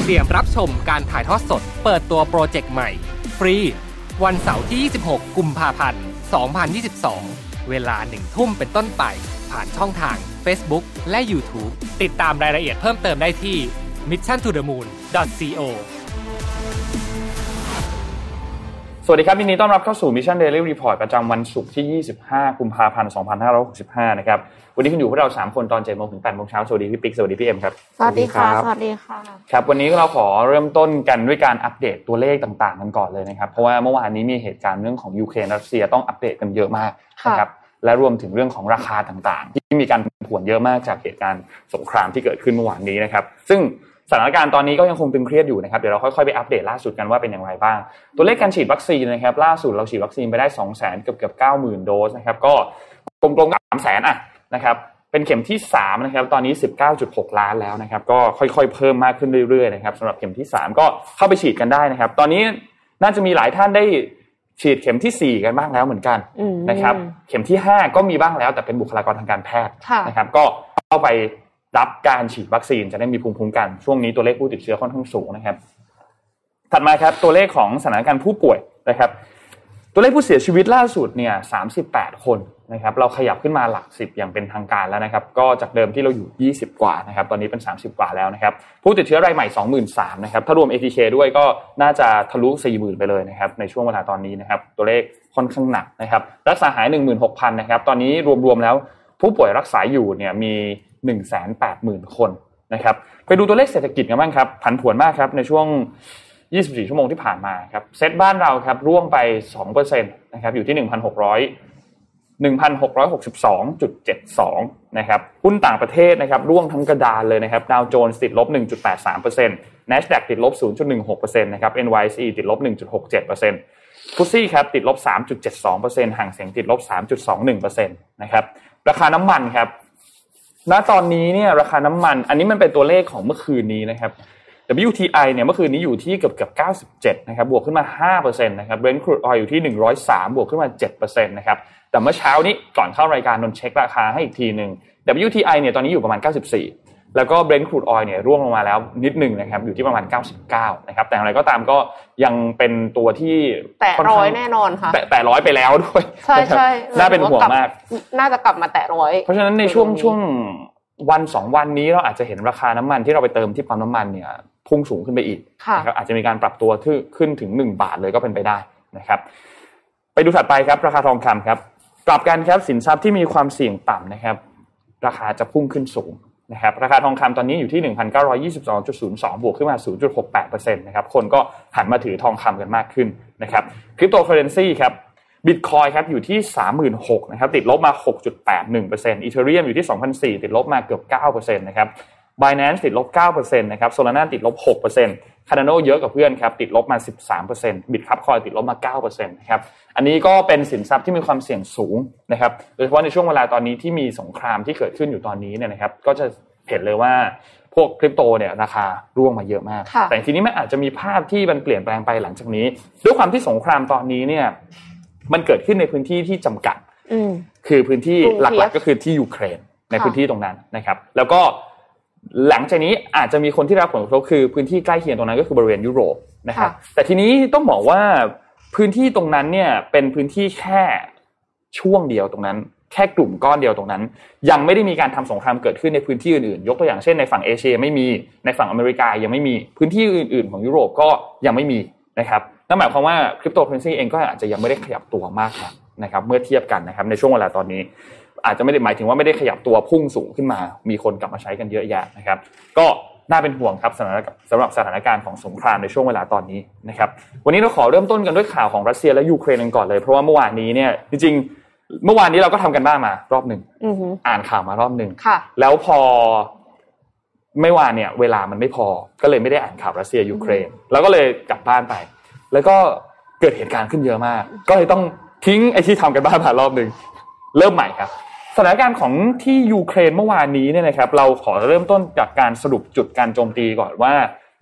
เตรียมรับชมการถ่ายทอดสด เปิดตัวโปรเจกต์ใหม่ ฟรี วันเสาร์ที่ 26 กุมภาพันธ์ 2022 เวลาหนึ่งทุ่มเป็นต้นไป ผ่านช่องทาง Facebook และ YouTube ติดตามรายละเอียดเพิ่มเติมได้ที่ missiontothemoon.co สวัสดีครับ ยินดีต้อนรับเข้าสู่ Mission Daily Report ประจำวันศุกร์ที่ 25 กุมภาพันธ์ 2565 นะครับ วันนี้คุณอยู่กับพวกเรา 3 คนตอน7โมงถึง8โมงเช้า สวัสดีพี่ปิ๊ก สวัสดีพี่เอ็มครับ สวัสดีค่ะ สวัสดีค่ะ ครับ วันนี้เราขอเริ่มต้นกันด้วยการอัปเดตตัวเลขต่างๆ กันก่อนเลยนะครับ เพราะว่าเมื่อวานนี้มีเหตุการณ์เรื่องของยูเครนรัสเซียต้องอัปเดตกันเยอะมากนะครับ และรวมถึงเรื่องของราคาต่างๆ ที่มีการผันผวนเยอะมากจากเหตุการณ์สงครามที่เกิดขึ้นเมื่อวานนี้นะครับ ซึ่ง สถานการณ์ตอนนี้ก็ยังคงตึงเครียดอยู่นะครับเดี๋ยวเราค่อยๆไปอัปเดตล่าสุดกันว่าเป็นอย่างไรบ้าง ตัวเลขการฉีดวัคซีนนะครับล่าสุดเราฉีดวัคซีนไปได้ 2 0 0 0 0 0เกือบเกือบ90,000 โดสนะครับก็กลมๆก็3 0 0 0 0 0อะนะครับเป็นเข็มที่3นะครับตอนนี้ 19.6 ล้านแล้วนะครับก็ค่อยๆเพิ่มมากขึ้นเรื่อยๆนะครับสำหรับเข็มที่ 3 ก็เข้าไปฉีดกันได้นะครับ ตอนนี้น่าจะมีหลายท่านได้ฉีดเข็มที่4กันบ้างแล้วเหมือนกันนะครับ เข็มที่5ก็มีบ้างแล้วแต่เป็นบุคลากรทางการแพทย์นะครับ ก็เข้าไป รับการฉีดวัคซีนจะได้มีภูมิคุ้มกัน ช่วงนี้ตัวเลขผู้ติดเชื้อค่อนข้างสูงนะครับ ถัดมาครับตัวเลขของสถานการณ์ผู้ป่วยนะครับ ตัวเลขผู้เสียชีวิตล่าสุดเนี่ย38คนนะครับเราขยับขึ้นมาหลัก 10 อย่างเป็นทางการแล้วนะครับ ก็จากเดิมที่เราอยู่ 20 กว่านะครับ ตอนนี้เป็น 30 กว่าแล้วนะครับ ผู้ติดเชื้อรายใหม่ 23,000นะครับ ถ้ารวม ATK ด้วยก็น่าจะทะลุ 40,000 ไปเลยนะครับ ในช่วงเวลาตอนนี้นะครับ ตัวเลขค่อนข้างหนักนะครับ รักษาหาย 16,000นะครับ ตอนนี้รวมๆแล้วผู้ป่วยรักษาอยู่เนี่ยมี 180,000 คนนะครับไปดูตัวเลขเศรษฐกิจกันบ้างครับ ผันผวนมากครับในช่วง 24 ชั่วโมงที่ผ่านมาครับเซตบ้านเราครับร่วงไป2%นะครับอยู่ที่ 1,600 1,662.72 นะครับ หุ้นต่างประเทศนะครับร่วงทั้งกระดานเลยนะครับดาวโจนส์ติดลบ 1.83% NASDAQ ติดลบ 0.16%นะครับ NYSE ติดลบ 1.67%ฟุตซี่ครับติดลบ 3.72%ห่างเสียงติดลบ 3.21%นะครับ ราคาน้ำมันครับ ณตอนนี้เนี่ยราคาน้ำมัน อันนี้มันเป็นตัวเลขของเมื่อคืนนี้นะครับ WTI เนี่ยเมื่อคืนนี้อยู่ที่เกือบเกือบ97นะครับบวกขึ้นมา 5%นะครับ Brent crude oil อยู่ที่ 103 บวกขึ้นมา 7%นะครับแต่เมื่อเช้านี้ก่อนเข้ารายการนนเช็คราคาให้อีกทีหนึ่ง WTI เนี่ยตอนนี้อยู่ประมาณ 94 แล้วก็ Brent crude oil เนี่ยร่วงลงมาแล้วนิดหนึ่งนะครับอยู่ที่ประมาณ 99 นะครับ แต่อย่างไรก็ตามก็ยังเป็นตัวที่แตะร้อยแน่นอนค่ะ แตะแตะร้อยไปแล้วด้วย ใช่ใช่น่าเป็นห่วงมาก น่าจะกลับมาแตะร้อยเพราะฉะนั้นในช่วงช่วงวันสองวันนี้เราอาจจะเห็นราคาน้ำมันที่เราไปเติมที่ปั๊มน้ำมันเนี่ยพุ่งสูงขึ้นไปอีกนะครับอาจจะมีการปรับตัวขึ้นถึงหนึ่งบาทเลยก็เป็นไปได้นะครับ ไปดูถัดไปครับ ราคาทองคำครับกลับกันครับสินทรัพย์ที่มีความเสี่ยงต่ำนะครับ ราคาจะพุ่งขึ้นสูง นะครับราคาทองคำตอนนี้อยู่ที่ 1,922.02 บวกขึ้นมา 0.68%นะครับคนก็หันมาถือทองคำกันมากขึ้นนะครับคริปโตเคอเรนซีครับบิตคอยครับอยู่ที่ 36,000นะครับติดลบมา 6.81%อีเทเรียมอยู่ที่2,400ติดลบมาเกือบ9%นะครับ Binance ติดลบ9%นะครับ Solana ติดลบ 6% Cardano เยอะกว่าเพื่อนครับติดลบมา 13% Bitcoin ติดลบมา 9%นะครับอันนี้ก็เป็นสินทรัพย์ที่มีความเสี่ยงสูงนะครับโดยเฉพาะในช่วงเวลาตอนนี้ที่มีสงครามที่เกิดขึ้นอยู่ตอนนี้เนี่ยนะครับก็จะเห็นเลยว่าพวกคริปโตเนี่ยราคาร่วงมาเยอะมาก แต่ทีนี้มันอาจจะมีภาพที่มันเปลี่ยนแปลงไปหลังจากนี้ ด้วยความที่สงครามตอนนี้เนี่ยมันเกิดขึ้นในพื้นที่ที่จำกัดคือพื้นที่หลักๆก็คือที่ยูเครนในพื้นที่ตรงนั้นนะครับ แล้วก็ หลังจากนี้อาจจะมีคนที่รับผลกระทบคือพื้นที่ใกล้เคียงตรงนั้นก็คือบริเวณยุโรปนะครับแต่ทีนี้ต้องบอกว่าพื้นที่ตรงนั้นเนี่ยเป็นพื้นที่แค่ช่วงเดียวตรงนั้น แค่กลุ่มก้อนเดียวตรงนั้น ยังไม่ได้มีการทำสงครามเกิดขึ้นในพื้นที่อื่นๆ ยกตัวอย่างเช่นในฝั่งเอเชียไม่มีในฝั่งอเมริกายังไม่มีพื้นที่อื่น ๆ ของยุโรปก็ยังไม่มีนะครับนั่นหมายความว่าคริปโตเคอเรนซีเองก็อาจจะยังไม่ได้ขยับตัวมากนะครับเมื่อเทียบกันนะครับในช่วงเวลาตอนนี้ อาจจะไม่ได้หมายถึงว่าไม่ได้ขยับตัวพุ่งสูงขึ้นมา มีคนกลับมาใช้กันเยอะแยะนะครับ ก็น่าเป็นห่วงครับสำหรับสำหรับสถานการณ์ของสงครามในช่วงเวลาตอนนี้นะครับ วันนี้เราขอเริ่มต้นกันด้วยข่าวของรัสเซียและยูเครนกันก่อนเลย เพราะว่าเมื่อวานนี้เนี่ยจริงๆ เมื่อวานนี้เราก็ทำการบ้านมารอบหนึ่งอ่านข่าวมารอบหนึ่งแล้วพอไม่ว่าเนี่ย เวลามันไม่พอก็เลยไม่ได้อ่านข่าวรัสเซียยูเครน แล้วก็เลยกลับบ้านไป แล้วก็เกิดเหตุการณ์ขึ้นเยอะมาก ก็เลยต้องทิ้งไอ้ที่ทำการบ้านมารอบหนึ่งเริ่มใหม่ครับ สถานการณ์ของที่ยูเครนเมื่อวานนี้เนี่ยนะครับ เราขอเริ่มต้นจากการสรุปจุดการโจมตีก่อนว่า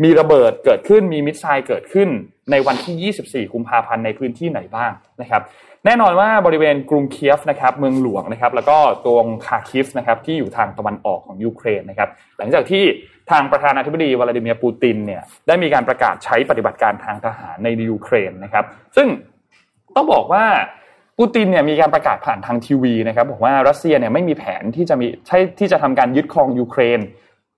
มีระเบิดเกิดขึ้นมี missile เกิดขึ้นในวันที่ 24 กุมภาพันธ์ในพื้นที่ไหนบ้างนะครับแน่นอนว่าบริเวณกรุงเคียฟนะครับเมืองหลวงนะครับแล้วก็ตรงคาร์คิฟนะครับที่อยู่ทางตะวันออกของยูเครนนะครับหลังจากที่ทางประธานาธิบดีวลาดิเมียร์ปูตินเนี่ยได้มีการประกาศใช้ปฏิบัติการทางทหารในยูเครนนะครับซึ่งต้องบอกว่า ปูตินเนี่ยมีการประกาศผ่านทางทีวีนะครับบอกว่ารัสเซียเนี่ยไม่มีแผนที่จะมีใช่ที่จะทำการยึดครองยูเครน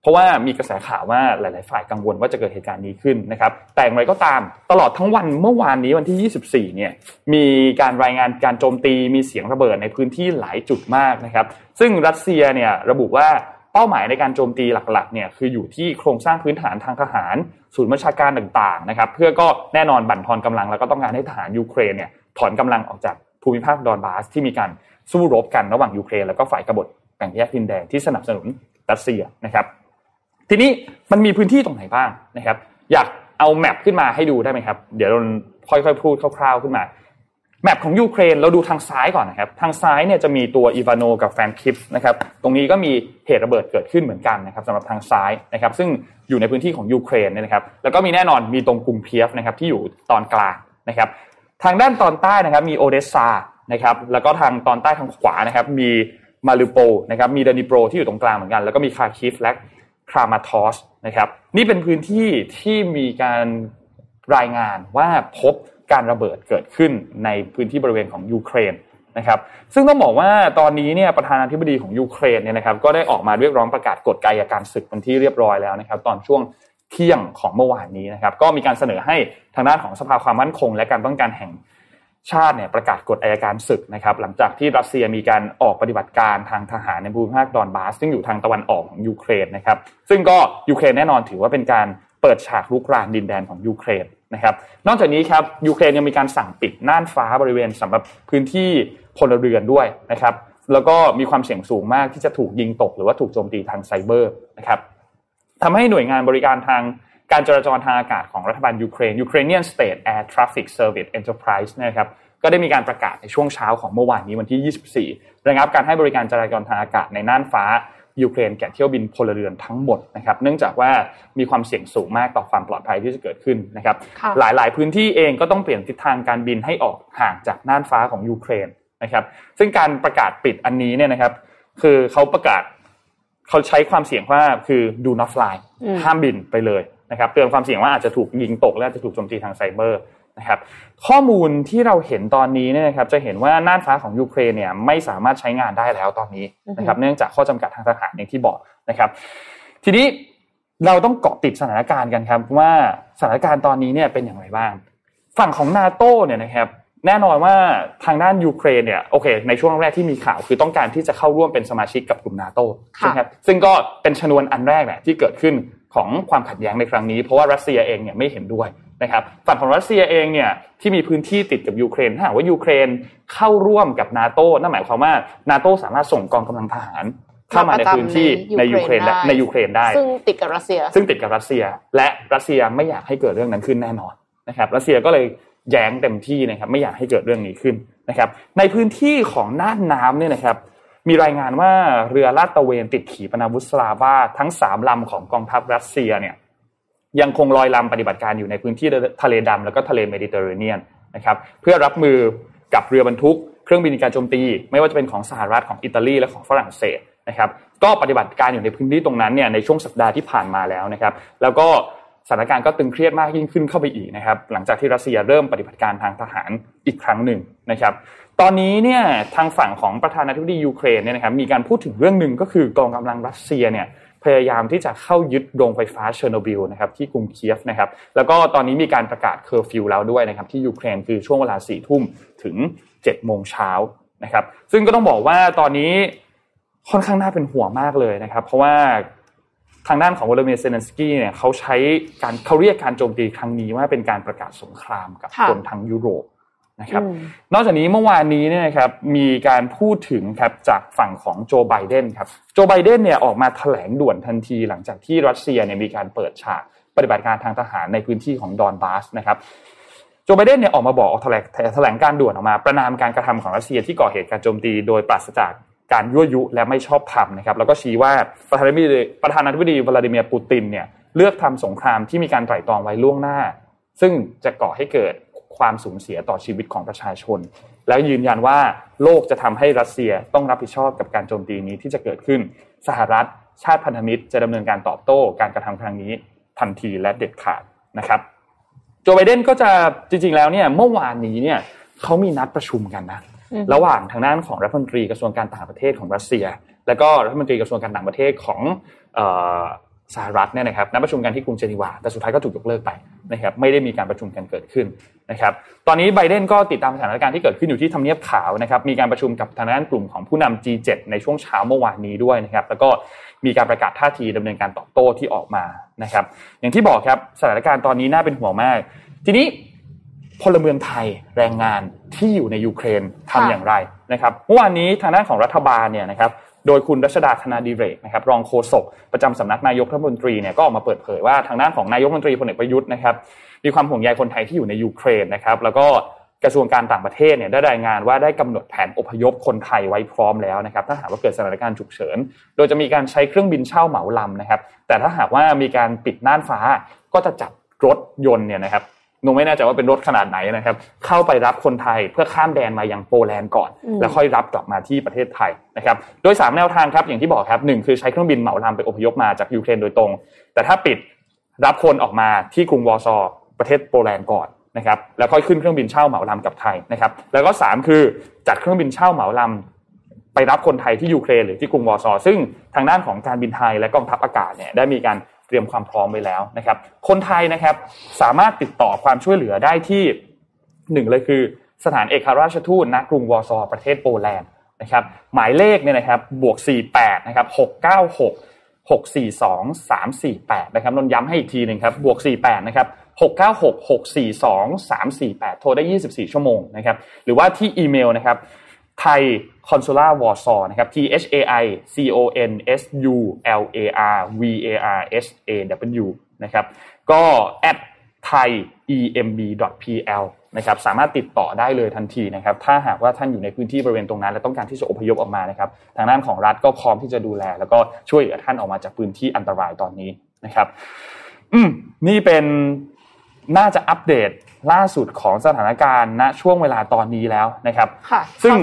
เพราะว่ามีกระแสข่าวว่าหลาย ๆ ฝ่ายกังวลว่าจะเกิดเหตุการณ์นี้ขึ้นนะครับ แต่อย่างไรก็ตามตลอดทั้งวันเมื่อวานนี้วันที่ 24 เนี่ยมีการรายงานการโจมตีมีเสียงระเบิดในพื้นที่หลายจุดมากนะครับ ซึ่งรัสเซียเนี่ยระบุว่าเป้าหมายในการโจมตีหลักๆเนี่ยคืออยู่ที่โครงสร้างพื้นฐานทางทหาร ศูนย์บัญชาการต่าง ๆ นะครับ เพื่อก็แน่นอนบั่นทอนกำลังแล้วก็ต้องการให้ทหารยูเครนเนี่ยถอนกำลังออกจาก ภูมิภาคดอนบาสที่มีการสู้รบกันระหว่างยูเครนแล้วก็ฝ่ายกบฏแบ่งแยกดินแดนที่สนับสนุนรัสเซียนะครับ ทีนี้มันมีพื้นที่ตรงไหนบ้างนะครับ อยากเอา map ขึ้นมาให้ดูได้ไหมครับ เดี๋ยวเราค่อยๆพูดคร่าว ๆขึ้นมา map ของยูเครนเราดูทางซ้ายก่อนนะครับ ทางซ้ายเนี่ยจะมีตัวอีวาโนฟรานคิฟสก์นะครับ ตรงนี้ก็มีเหตุระเบิดเกิดขึ้นเหมือนกันนะครับสำหรับทางซ้ายนะครับ ซึ่งอยู่ในพื้นที่ของยูเครนนะครับ แล้วก็มีแน่นอนมีตรงกรุงเคียฟนะครับที่อยู่ตอนกลางนะครับ ทางด้านตอนใต้นะครับมีโอเดสซานะครับแล้วก็ทางตอนใต้ทางขวานะครับมีมาริอูโปลนะครับมีดนิโปรที่อยู่ตรงกลางเหมือนกัน แล้วก็มีคาร์คิฟและครามาทอร์สก์นะครับนี่เป็นพื้นที่ที่มีการรายงานว่าพบการระเบิดเกิดขึ้นในพื้นที่บริเวณของยูเครนนะครับซึ่งต้องบอกว่าตอนนี้เนี่ยประธานาธิบดีของยูเครนเนี่ยนะครับก็ได้ออกมาเรียกร้องประกาศกฎอัยการศึกเป็นที่เรียบร้อยแล้วนะครับตอนช่วง เที่ยงของเมื่อวานนี้นะครับ ก็มีการเสนอให้ทางด้านของสภาความมั่นคง และการป้องกันแห่งชาติเนี่ยประกาศกฎอัยการศึกนะครับ หลังจากที่รัสเซียมีการออกปฏิบัติการทางทหารในภูมิภาคดอนบาสซึ่งอยู่ทางตะวันออกของยูเครนนะครับ ซึ่งก็ยูเครนแน่นอนถือว่าเป็นการเปิดฉากรุกรานดินแดนของยูเครนนะครับ นอกจากนี้ครับยูเครนยังมีการสั่งปิดน่านฟ้าบริเวณสำหรับพื้นที่พลเรือนด้วยนะครับ แล้วก็มีความเสี่ยงสูงมากที่จะถูกยิงตกหรือว่าถูกโจมตีทางไซเบอร์นะครับ ทำให้หน่วยงานบริการทางการจราจรทางอากาศของรัฐบาลยูเครน Ukrainian State Air Traffic Service Enterprise นะครับก็ได้มีการประกาศในช่วงเช้าของเมื่อวานนี้วันที่ 24 ระงับการให้บริการจราจรทางอากาศในน่านฟ้ายูเครนแก่เที่ยวบินพลเรือนทั้งหมดนะครับเนื่องจากว่ามีความเสี่ยงสูงมากต่อความปลอดภัยที่จะเกิดขึ้นนะครับหลาย ๆ พื้นที่เองก็ต้องเปลี่ยนทิศทางการบินให้ออกห่างจากน่านฟ้าของยูเครนนะครับซึ่งการประกาศปิดอันนี้เนี่ยนะครับคือเขาประกาศ เขาใช้ความเสี่ยงว่าคือ do not fly ห้ามบินไปเลยนะครับเตือนความเสี่ยงว่าอาจจะถูกยิงตกและจะถูกโจมตีทางไซเบอร์นะครับข้อมูลที่เราเห็นตอนนี้เนี่ยนะครับจะเห็นว่าน่านฟ้าของยูเครนเนี่ยไม่สามารถใช้งานได้แล้วตอนนี้นะครับเนื่องจากข้อจำกัดทางทหารอย่างที่บอกนะครับ ทีนี้เราต้องเกาะติดสถานการณ์กันครับว่าสถานการณ์ตอนนี้เนี่ยเป็นอย่างไรบ้าง ฝั่งของนาโต้เนี่ยนะครับ แน่นอนว่าทางด้านยูเครนเนี่ยโอเค ในช่วงแรกที่มีข่าวคือต้องการที่จะเข้าร่วมเป็นสมาชิกกับกลุ่มนาโต้ใช่ไหมครับซึ่งก็เป็นชนวนอันแรกแหละที่เกิดขึ้นของความขัดแย้งในครั้งนี้เพราะว่ารัสเซียเองเนี่ยไม่เห็นด้วยนะครับฝั่งของรัสเซียเองเนี่ยที่มีพื้นที่ติดกับยูเครนถ้าหากว่ายูเครนเข้าร่วมกับนาโต้นั่นหมายความว่านาโต้สามารถส่งกองกำลังทหารเข้ามาในพื้นที่ในยูเครนและในยูเครนได้ ซึ่งติดกับรัสเซีย ซึ่งติดกับรัสเซีย และรัสเซียไม่อยากให้เกิดเรื่องนั้นขึ้นแน่นอนนะครับรัสเซียก็เลย แย้งเต็มที่นะครับ ไม่อยากให้เกิดเรื่องนี้ขึ้นนะครับ ในพื้นที่ของน่านน้ำเนี่ยนะครับ มีรายงานว่าเรือลาดตระเวนติดขีปนาวุธสลาบาทั้งสามลำของกองทัพรัสเซียเนี่ยยังคงลอยลำปฏิบัติการอยู่ในพื้นที่ทะเลดำแล้วก็ทะเลเมดิเตอร์เรเนียนนะครับ เพื่อรับมือกับเรือบรรทุก เครื่องบินการโจมตี ไม่ว่าจะเป็นของสหรัฐของอิตาลีและของฝรั่งเศสนะครับ ก็ปฏิบัติการอยู่ในพื้นที่ตรงนั้นเนี่ยในช่วงสัปดาห์ที่ผ่านมาแล้วนะครับ แล้วก็ สถานการณ์ก็ตึงเครียดมากยิ่งขึ้นเข้าไปอีกนะครับ หลังจากที่รัสเซียเริ่มปฏิบัติการทางทหารอีกครั้งหนึ่งนะครับ ตอนนี้เนี่ยทางฝั่งของประธานาธิบดียูเครนเนี่ยนะครับมีการพูดถึงเรื่องหนึ่งก็คือกองกำลังรัสเซียเนี่ยพยายามที่จะเข้ายึดโรงไฟฟ้าเชอร์โนบิลนะครับที่กรุงเคียฟนะครับ แล้วก็ตอนนี้มีการประกาศเคอร์ฟิวแล้วด้วยนะครับที่ยูเครนคือช่วงเวลาสี่ทุ่มถึง7จ็ดโมงเช้านะครับ ซึ่งก็ต้องบอกว่าตอนนี้ค่อนข้างน่าเป็นห่วงมากเลยนะครับ เพราะว่า ทางด้านของวลาดิเมียร์เซเลนสกี้เนี่ยเขาใช้การเขาเรียกการโจมตีครั้งนี้ว่าเป็นการประกาศสงครามกับคนทางยุโรปนะครับ นอกจากนี้เมื่อวานนี้เนี่ยครับมีการพูดถึงครับจากฝั่งของโจไบเดนครับโจไบเดนเนี่ยออกมาแถลงด่วนทันทีหลังจากที่รัสเซียเนี่ยมีการเปิดฉากปฏิบัติการทางทหารในพื้นที่ของดอนบาสนะครับโจไบเดนเนี่ยออกมาบอกออกแถลงแถลงการด่วนออกมา ประนามการกระทำของรัสเซียที่ก่อเหตุการโจมตีโดยปราศจาก การยั่วยุและไม่ชอบธรรมนะครับ แล้วก็ชี้ว่าประธานาธิบดีประธานาธิบดีวลาดิเมียร์ปูตินเนี่ยเลือกทำสงครามที่มีการไตร่ตรองไว้ล่วงหน้า ซึ่งจะก่อให้เกิดความสูญเสียต่อชีวิตของประชาชน แล้วยืนยันว่าโลกจะทำให้รัสเซียต้องรับผิดชอบกับการโจมตีนี้ที่จะเกิดขึ้น สหรัฐ ชาติพันธมิตรจะดำเนินการตอบโต้การกระทำครั้งนี้ทันทีและเด็ดขาดนะครับ โจไบเดนก็จะจริงๆแล้วเนี่ยเมื่อวานนี้เนี่ยเขามีนัดประชุมกันนะ ระหว่างทางด้านของรัฐมนตรีกระทรวงการต่างประเทศของรัสเซีย และก็รัฐมนตรีกระทรวงการต่างประเทศของสหรัฐเนี่ยนะครับนัดประชุมกันที่กรุงเจนีวา แต่สุดท้ายก็ถูกยกเลิกไปนะครับไม่ได้มีการประชุมกันเกิดขึ้นนะครับตอนนี้ไบเดนก็ติดตามสถานการณ์ที่เกิดขึ้นอยู่ที่ทำเนียบขาวนะครับมีการประชุมกับทางด้านกลุ่มของผู้นำ G7 ในช่วงเช้าเมื่อวานนี้ด้วยนะครับแล้วก็มีการประกาศท่าทีดำเนินการตอบโต้ที่ออกมานะครับอย่างที่บอกครับสถานการณ์ตอนนี้น่าเป็นห่วงมาก ทีนี้ พลเมืองไทยแรงงานที่อยู่ในยูเครนทำอย่างไรนะครับเมื่อวานนี้ทางด้านของรัฐบาลเนี่ยนะครับโดยคุณรัชดาธนาดีเรกนะครับรองโฆษกประจำสำนักนายกรัฐมนตรีเนี่ยก็ออกมาเปิดเผยว่าทางด้านของนายกรัฐมนตรีพลเอกประยุทธ์นะครับมีความห่วงใยคนไทยที่อยู่ในยูเครนนะครับแล้วก็กระทรวงการต่างประเทศเนี่ยได้รายงานว่าได้กำหนดแผนอพยพคนไทยไว้พร้อมแล้วนะครับถ้าหากว่าเกิดสถานการณ์ฉุกเฉิน โดยจะมีการใช้เครื่องบินเช่าเหมาลำนะครับแต่ถ้าหากว่ามีการปิดน่านฟ้าก็จะจัดรถยนต์เนี่ยนะครับ หนูไม่แน่ใจว่าเป็นรถขนาดไหนนะครับ เข้าไปรับคนไทยเพื่อข้ามแดนมายังโปแลนด์ก่อน แล้วค่อยรับกลับมาที่ประเทศไทยนะครับ โดย 3 แนวทางครับอย่างที่บอกครับหนึ่งคือใช้เครื่องบินเหมาลำไปอพยพมาจากยูเครนโดยตรง แต่ถ้าปิดรับคนออกมาที่กรุงวอร์ซอประเทศโปแลนด์ก่อนนะครับแล้วค่อยขึ้นเครื่องบินเช่าเหมาลำกับไทยนะครับ แล้วก็ 3 คือจัดเครื่องบินเช่าเหมาลำไปรับคนไทยที่ยูเครนหรือที่กรุงวอร์ซอซึ่งทางด้านของการบินไทยและกองทัพอากาศเนี่ยได้มีการ เตรียมความพร้อมไว้แล้วนะครับ คนไทยนะครับสามารถติดต่อความช่วยเหลือได้ที่หนึ่งเลยคือ สถานเอกราชทูตณกรุงวอร์ซอประเทศโปแลนด์นะครับหมายเลขเนี่ยนะครับบวก 48นะครับ696 642 348 นะครับนนย้ำให้อีกทีหนึ่งครับ บวก 48 นะครับ 696 642 348 โทรได้ 24 ชั่วโมงนะครับ หรือว่าที่อีเมลนะครับ ไทยคอนซูล่าวอร์ซอนะครับ T H A I C O N S U L A R V A R S A W นะครับก็ at thai emb pl นะครับสามารถติดต่อได้เลยทันทีนะครับ ถ้าหากว่าท่านอยู่ในพื้นที่บริเวณตรงนั้น และต้องการที่จะอพยพออกมานะครับ ทางด้านของรัฐก็พร้อมที่จะดูแล แล้วก็ช่วยเหลือท่านออกมาจากพื้นที่อันตรายตอนนี้นะครับ อืมนี่เป็นน่าจะอัปเดตล่าสุดของสถานการณ์ณช่วงเวลาตอนนี้แล้วนะครับค่ะซึ่ง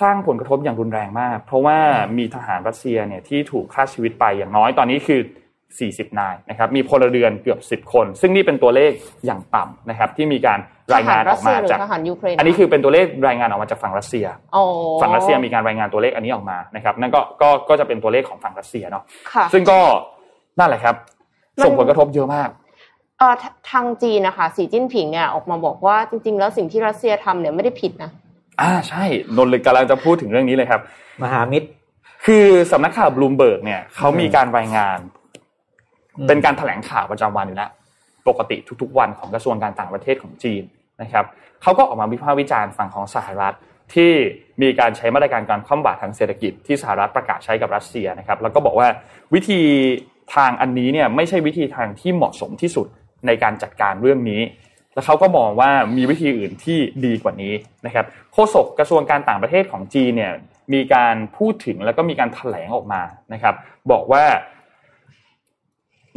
สร้างผลกระทบอย่างรุนแรงมาก เพราะว่ามีทหารรัสเซียเนี่ยที่ถูกฆ่าชีวิตไปอย่างน้อยตอนนี้คือ 40 นายนะครับมีพลเรือนเกือบ 10 คน ซึ่งนี่เป็นตัวเลขอย่างต่ำนะครับที่มีการรายงานออกมาจากทหารยูเครนอันนี้คือเป็นตัวเลขรายงานออกมาจากฝั่งรัสเซียฝั่งรัสเซียมีการรายงานตัวเลขอันนี้ออกมานะครับนั่นก็ก็ก็จะเป็นตัวเลขของฝั่งรัสเซียเนาะค่ะซึ่งก็นั่นแหละครับ ส่งผลกระทบเยอะมากเอ่อทางจีนนะคะสีจิ้นผิงเนี่ยออกมาบอกว่าจริง ๆ แล้วสิ่งที่รัสเซียทำเนี่ยไม่ได้ผิดนะ อ่าใช่นนท์เลยกำลังจะพูดถึงเรื่องนี้เลยครับ มหามิตร คือสำนักข่าวบลูมเบิร์กเนี่ยเขามีการรายงาน เป็นการแถลงข่าวประจำวันอยู่แล้วปกติทุกๆ วันของกระทรวงการต่างประเทศของจีนนะครับเขาก็ออกมาวิพากษ์วิจารณ์ฝั่งของสหรัฐที่มีการใช้มาตรการการคว่ำบาตรทางเศรษฐกิจที่สหรัฐประกาศใช้กับรัสเซียนะครับ แล้วก็บอกว่าวิธีทางอันนี้เนี่ยไม่ใช่วิธีทางที่เหมาะสมที่สุดในการจัดการเรื่องนี้ แล้วเขาก็มองว่ามีวิธีอื่นที่ดีกว่านี้นะครับโฆษกกระทรวงการต่างประเทศของจีนเนี่ยมีการพูดถึงแล้วก็มีการแถลงออกมานะครับ บอกว่า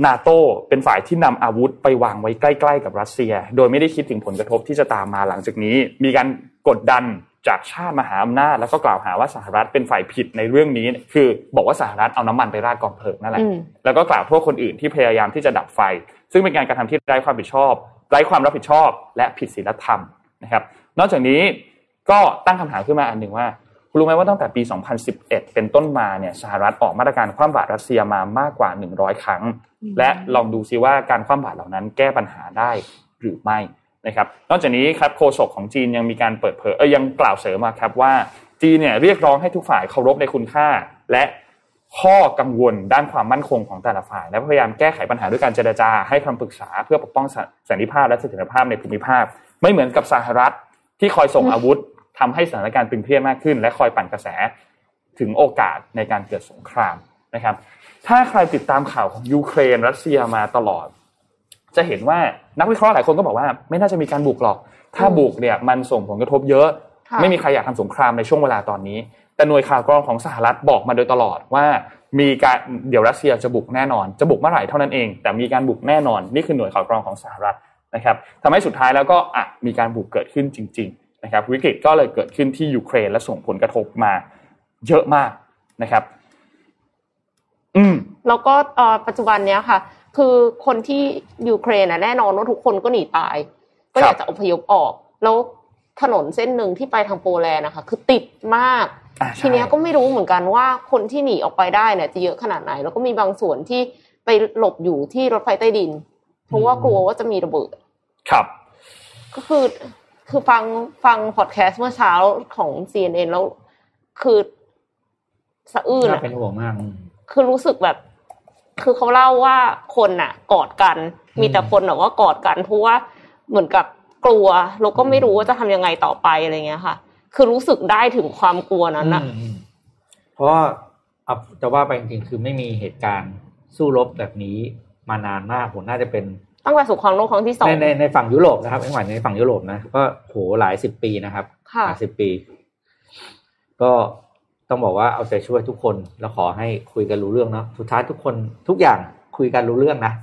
นาโตเป็นฝ่ายที่นำอาวุธไปวางไว้ใกล้ ๆ กับรัสเซีย โดยไม่ได้คิดถึงผลกระทบที่จะตามมาหลังจากนี้ มีการกดดันจากชาติมหาอำนาจแล้วก็กล่าวหาว่าสหรัฐเป็นฝ่ายผิดในเรื่องนี้ คือบอกว่าสหรัฐเอาน้ำมันไปราดกองเพลิงนั่นแหละแล้วก็กล่าวโทษคนอื่นที่พยายามที่จะดับไฟ ซึ่งเป็นการกระทำที่ไร้ความผิดชอบ ไร้ความรับผิดชอบ และผิดศีลธรรมนะครับ นอกจากนี้ก็ตั้งคำถามขึ้นมาอันหนึ่งว่าคุณรู้ไหมว่าตั้งแต่ปี 2011 เป็นต้นมาเนี่ยสหรัฐออกมาตรการคว่ำบาตรรัสเซียมามากกว่า 100 ครั้ง และลองดูซิว่าการคว่ำบาตรเหล่านั้นแก้ปัญหาได้หรือไม่นะครับ นอกจากนี้ครับโฆษกของจีนยังมีการเปิดเผยเออยังกล่าวเสริมมาครับว่าจีนเนี่ยเรียกร้องให้ทุกฝ่ายเคารพในคุณค่า และ ข้อกังวลด้านความมั่นคงของแต่ละฝ่าย และพยายามแก้ไขปัญหาด้วยการเจรจาให้คำปรึกษาเพื่อปกป้องสันติภาพและเสถียรภาพในภูมิภาค ไม่เหมือนกับสหรัฐที่คอยส่งอาวุธทำให้สถานการณ์ตึงเครียดมากขึ้น และคอยปั่นกระแสถึงโอกาสในการเกิดสงครามนะครับ ถ้าใครติดตามข่าวของยูเครนรัสเซียมาตลอด จะเห็นว่านักวิเคราะห์หลายคนก็บอกว่าไม่น่าจะมีการบุกหรอก ถ้าบุกเนี่ยมันส่งผลกระทบเยอะ ไม่มีใครอยากทำสงครามในช่วงเวลาตอนนี้ แต่หน่วยข่าวกรองของสหรัฐบอกมาโดยตลอดว่ามีการเดี๋ยวรัสเซียจะบุกแน่นอน จะบุกเมื่อไหร่เท่านั้นเอง แต่มีการบุกแน่นอน นี่คือหน่วยข่าวกรองของสหรัฐนะครับทำให้สุดท้ายแล้วก็อะมีการบุกเกิดขึ้นจริง ๆ นะครับ วิกฤตก็เลยเกิดขึ้นที่ยูเครนและส่งผลกระทบมาเยอะมากนะครับ อืมแล้วก็ปัจจุบันเนี้ยค่ะ คือคนที่ยูเครนแน่นอนว่าทุกคนก็หนีตาย ก็อยากจะอพยพออก แล้ว ถนนเส้นหนึ่งที่ไปทางโปแลนด์นะคะ คือติดมาก ทีนี้ก็ไม่รู้เหมือนกันว่าคนที่หนีออกไปได้เนี่ยจะเยอะขนาดไหน แล้วก็มีบางส่วนที่ไปหลบอยู่ที่รถไฟใต้ดิน เพราะว่ากลัวว่าจะมีระเบิด ครับ ก็คือคือฟังฟังพอดแคสต์เมื่อเช้าของ CNN แล้วคือสะอื้นเป็นห่วงมาก คือรู้สึกแบบ คือเขาเล่าว่าคนน่ะกอดกัน มีแต่คนแบบว่ากอดกันเพราะว่าเหมือนกับ กลัวแล้วก็ไม่รู้ว่าจะทำยังไงต่อไปอะไรเงี้ยค่ะ คือรู้สึกได้ถึงความกลัวนั้นอะเพราะว่าจะว่าไปจริงๆคือไม่มีเหตุการณ์สู้รบแบบนี้มานานมากผมน่าจะเป็นตั้งแต่สงครามโลกครั้งที่สองในในในฝั่งยุโรปนะครับไม่หวในฝั่งยุโรปนะก็โหหลายสิบปีนะครับหลายสิบปี ก็ต้องบอกว่าเอาใจช่วยทุกคนแล้วขอให้คุยกันรู้เรื่องเนาะสุดท้ายทุกคนทุกอย่างคุยกันรู้เรื่องนะ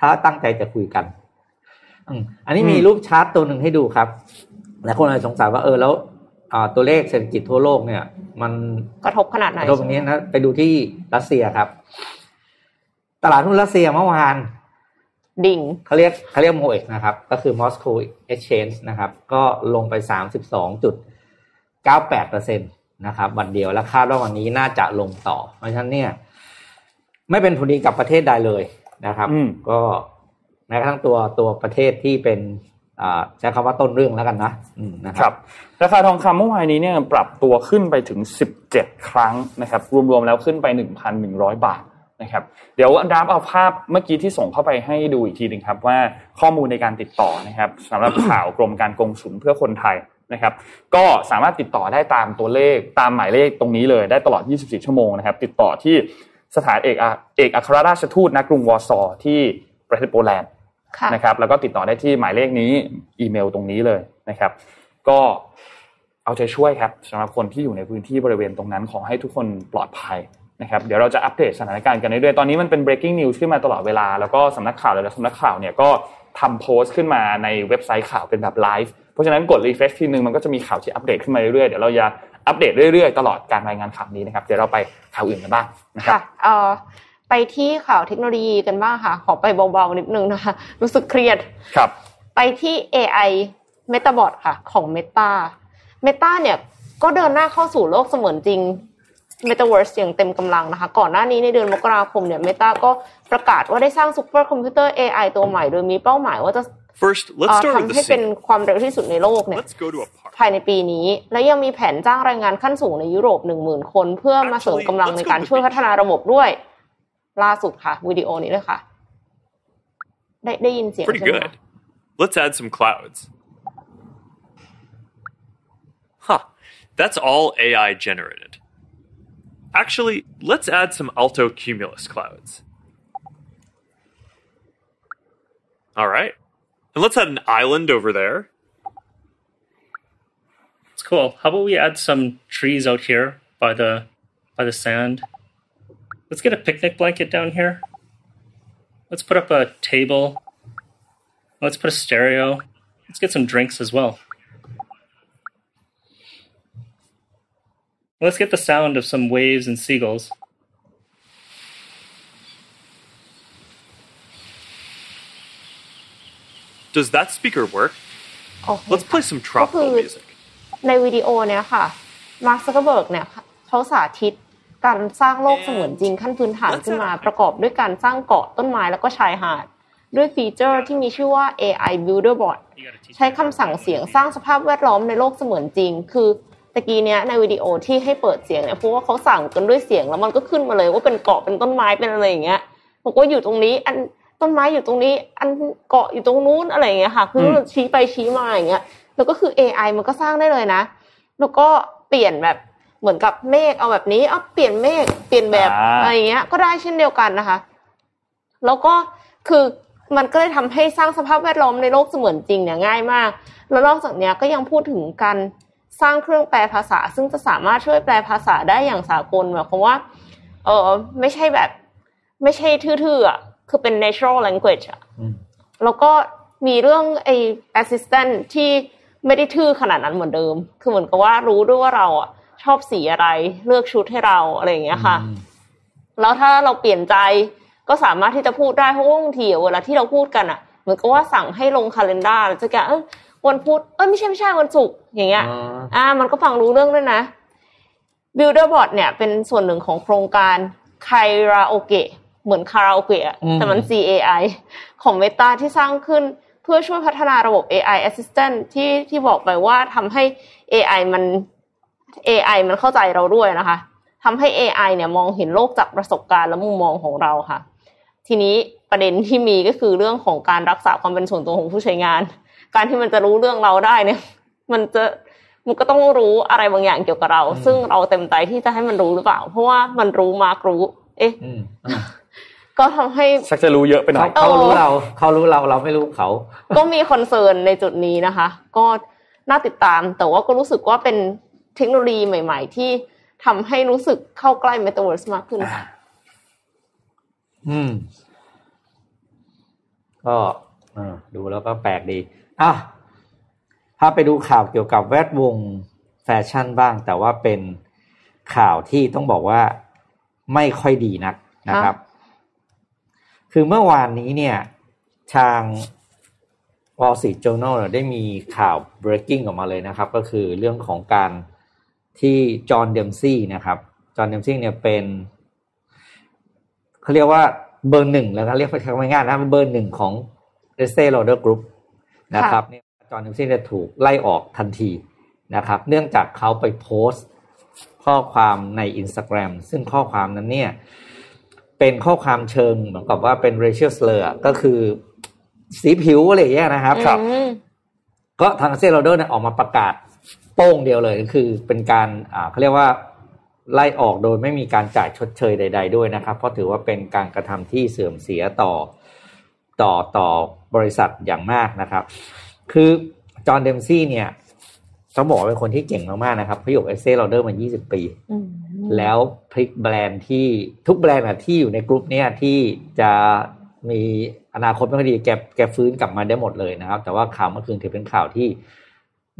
ถ้าตั้งใจจะคุยกัน อันนี้มีรูปชาร์ตตัวหนึ่งให้ดูครับหลายคนอาจจะสงสัยว่าเออแล้วตัวเลขเศรษฐกิจทั่วโลกเนี่ย มันกระทบขนาดไหนกระทบนี้นะไปดูที่รัสเซียครับ ตลาดหุ้นรัสเซียเมื่อวาน ดิ่งเขาเรียกเขาเรียกโมเอกนะครับ ก็คือ Moscow Exchange นะครับ ก็ลงไปสามสิบสองจุดเก้าแปดเปอร์เซ็นตนะครับ วันเดียวและคาดว่าวันนี้น่าจะลงต่อ เพราะฉะนั้นเนี่ย ไม่เป็นผลดีกับประเทศใดเลยนะครับ ก็ แม้กระทั่งตัวตัวประเทศที่เป็นใช้คำว่าต้นเรื่องแล้วกันนะนะครับราคาทองคำเมื่อวานนี้เนี่ยปรับตัวขึ้นไปถึง 17 ครั้งนะครับ รวมๆแล้วขึ้นไป 1,100 บาทนะครับ เดี๋ยวดับเอาภาพเมื่อกี้ที่ส่งเข้าไปให้ดูอีกทีหนึ่งครับ ว่าข้อมูลในการติดต่อนะครับสำหรับข่าวกรมการกงสุลเพื่อคนไทยนะครับ ก็สามารถติดต่อได้ตามตัวเลขตามหมายเลขตรงนี้เลยได้ตลอด 24 ชั่วโมงนะครับ ติดต่อที่สถานเอกเอกอัครราชทูตณกรุงวอร์ซอที่ประเทศโปแลนด์ นะครับ แล้วก็ติดต่อได้ที่หมายเลขนี้อีเมลตรงนี้เลยนะครับ ก็เอาใจช่วยครับสำหรับคนที่อยู่ในพื้นที่บริเวณตรงนั้นขอให้ทุกคนปลอดภัยนะครับเดี๋ยวเราจะอัปเดตสถานการณ์กันเรื่อยๆตอนนี้มันเป็น breaking news ขึ้นมาตลอดเวลา แล้วก็สำนักข่าวหลายๆสำนักข่าวเนี่ยก็ทำโพสต์ขึ้นมาในเว็บไซต์ข่าวเป็นแบบไลฟ์เพราะฉะนั้นกด refresh ทีนึงมันก็จะมีข่าวที่อัปเดตขึ้นมาเรื่อยๆเดี๋ยวเราจะอัปเดตเรื่อยๆ ตลอดการรายงานข่าวนี้นะครับ เดี๋ยวเราไปข่าวอื่นกันบ้างนะครับ ไปที่ข่าวเทคโนโลยีกันบ้างค่ะ ขอไปเบาๆนิดนึงนะคะ รู้สึกเครียดครับ ไปที่ AI MetaBot ค่ะ ของ Meta Meta เนี่ยก็เดินหน้าเข้าสู่โลกเสมือนจริง Metaverse อย่างเต็มกำลังนะคะ ก่อนหน้านี้ในเดือนมกราคมเนี่ย Meta ก็ประกาศว่าได้สร้างซูเปอร์คอมพิวเตอร์ AI ตัวใหม่ โดยมีเป้าหมายว่าจะ First, let's start ทำให้เป็นความเร็วที่สุดในโลกเนี่ยภายในปีนี้ และยังมีแผนจ้างแรงงานขั้นสูงในยุโรปหนึ่งหมื่นคน เพื่อมาเสริมกำลังในการช่วยพัฒนาระบบด้วย ล่าสุดค่ะวิดีโอนี้เลยค่ะได้ได้ยินเสียง Pretty good Let's add some clouds Huh That's all AI generated Actually, let's add some alto cumulus clouds. All right. And let's add an island over there. It's cool. How about we add some trees out here by the by the sand? Let's get a picnic blanket down here. Let's put up a table. Let's put a stereo. Let's get some drinks as well. Let's get the sound of some waves and seagulls. Does that speaker work? Oh, Let's play some tropical music. ในวิดีโอเนี้ยค่ะมาร์คซักเกอร์เบิร์กเนี่ยเขาสาธิต การสร้างโลกเสมือนจริงขั้นพื้นฐานขึ้นมาประกอบด้วยการสร้างเกาะต้นไม้แล้วก็ชายหาด ด้วยฟีเจอร์ที่มีชื่อว่า AI Builder Bot ใช้คำสั่งเสียงสร้างสภาพแวดล้อมในโลกเสมือนจริง คือตะกี้เนี้ยในวิดีโอที่ให้เปิดเสียงเนี่ยเพราะว่าเขาสั่งกันด้วยเสียงแล้วมันก็ขึ้นมาเลยว่าเป็นเกาะเป็นต้นไม้เป็นอะไรอย่างเงี้ยบอกว่าอยู่ตรงนี้อันต้นไม้อยู่ตรงนี้ อันเกาะอยู่ตรงนู้นอะไรอย่างเงี้ยค่ะ คือชี้ไปชี้มาอย่างเงี้ยแล้วก็คือ AI มันก็สร้างได้เลยนะ แล้วก็เปลี่ยนแบบ เหมือนกับเมฆเอาแบบนี้เอาเปลี่ยนเมฆเปลี่ยนแบบอะไรอย่างเงี้ย ก็ได้เช่นเดียวกันนะคะ แล้วก็คือมันก็เลยทำให้สร้างสภาพแวดล้อมในโลกเสมือนจริงเนี่ยง่ายมาก แล้วนอกจากนี้ก็ยังพูดถึงการสร้างเครื่องแปลภาษา ซึ่งจะสามารถช่วยแปลภาษาได้อย่างสากลหมายความว่า เออไม่ใช่แบบ ไม่ใช่ทื่อๆอะคือเป็น natural language อะแล้วก็มีเรื่องไอ้ assistant ที่ไม่ได้ทื่อขนาดนั้นเหมือนเดิม คือเหมือนกับว่ารู้ด้วยว่าเราอะ ชอบสีอะไร เลือกชุดให้เราอะไรอย่างเงี้ยค่ะ แล้วถ้าเราเปลี่ยนใจก็สามารถที่จะพูดได้เพราะว่าบางทีเวลาที่เราพูดกันอะเหมือนกับว่าสั่งให้ลงคาล endar จะแกเออวันพุธเออไม่ใช่ไม่ใช่วันศุกร์อย่างเงี้ย อ่า มันก็ฟังรู้เรื่องด้วยนะ Builderbot เนี่ยเป็นส่วนหนึ่งของโครงการคาราโอเกะเหมือนคาราโอเกะแต่มัน CAI ของ Meta ที่สร้างขึ้นเพื่อช่วยพัฒนาระบบ AI Assistant ที่ที่บอกไปว่าทำให้ AI มัน AI มันเข้าใจเราด้วยนะคะทำให้ AI เนี่ยมองเห็นโลกจากประสบการณ์และมุมมองของเราค่ะ ทีนี้ประเด็นที่มีก็คือเรื่องของการรักษาความเป็นส่วนตัวของผู้ใช้งาน การที่มันจะรู้เรื่องเราได้เนี่ย มันจะมันก็ต้องรู้อะไรบางอย่างเกี่ยวกับเรา ซึ่งเราเต็มใจที่จะให้มันรู้หรือเปล่า เพราะว่ามันรู้มากรู้ เอ๊ะก็ทำให้ชักจะรู้เยอะไปหน่อยเขารู้เราเขารู้เราเราไม่รู้เขา ก็มี concern ในจุดนี้นะคะ ก็น่าติดตามแต่ว่าก็รู้สึกว่าเป็น เทคโนโลยีใหม่ ๆ ที่ทำให้รู้สึกเข้าใกล้เมตาเวิร์สมากขึ้นค่ะอืม ก็ดูแล้วก็แปลกดีอะพาไปดูข่าวเกี่ยวกับแวดวงแฟชั่นบ้าง แต่ว่าเป็นข่าวที่ต้องบอกว่าไม่ค่อยดีนักนะครับ คือเมื่อวานนี้เนี่ย ทาง Wall Street Journal ได้มีข่าว breaking ออกมาเลยนะครับ ก็คือเรื่องของการ ที่ John Demsey นะครับ John Demsey เนี่ยเป็นเขาเรียกว่าเบอร์หนึ่งแล้วนะเรียกง่ายๆนะเบอร์หนึ่งของ Estée Lauder Groupนะครับเนี่ยจอห์นเดมซี่จะถูกไล่ออกทันทีนะครับ เนื่องจากเขาไปโพสต์ข้อความใน Instagram ซึ่งข้อความนั้นเนี่ยเป็นข้อความเชิงเหมือนกับว่าเป็น racial slur ก็คือสีผิวอะไรอย่างเงี้ยนะครับครับก็ทางเซโรเดอร์เนี่ยออกมาประกาศ โป้งเดียวเลยก็คือเป็นการอ่าเขาเรียกว่าไล่ออกโดยไม่มีการจ่ายชดเชยใด ๆ ด้วยนะครับ เพราะถือว่าเป็นการกระทำที่เสื่อมเสียต่อต่อต่อบริษัทอย่างมากนะครับ คือ John Demsey เนี่ยต้องบอกว่าเป็นคนที่เก่งมากๆนะครับเขาอยู่ Estée Lauder มา 20 ปี แล้วพลิกแบรนด์ที่ทุกแบรนด์อะที่อยู่ในกลุ่มเนี้ยที่จะมีอนาคตไม่ค่อยดีแกแกฟื้นกลับมาได้หมดเลยนะครับ แต่ว่าข่าวเมื่อคืนถือเป็นข่าวที่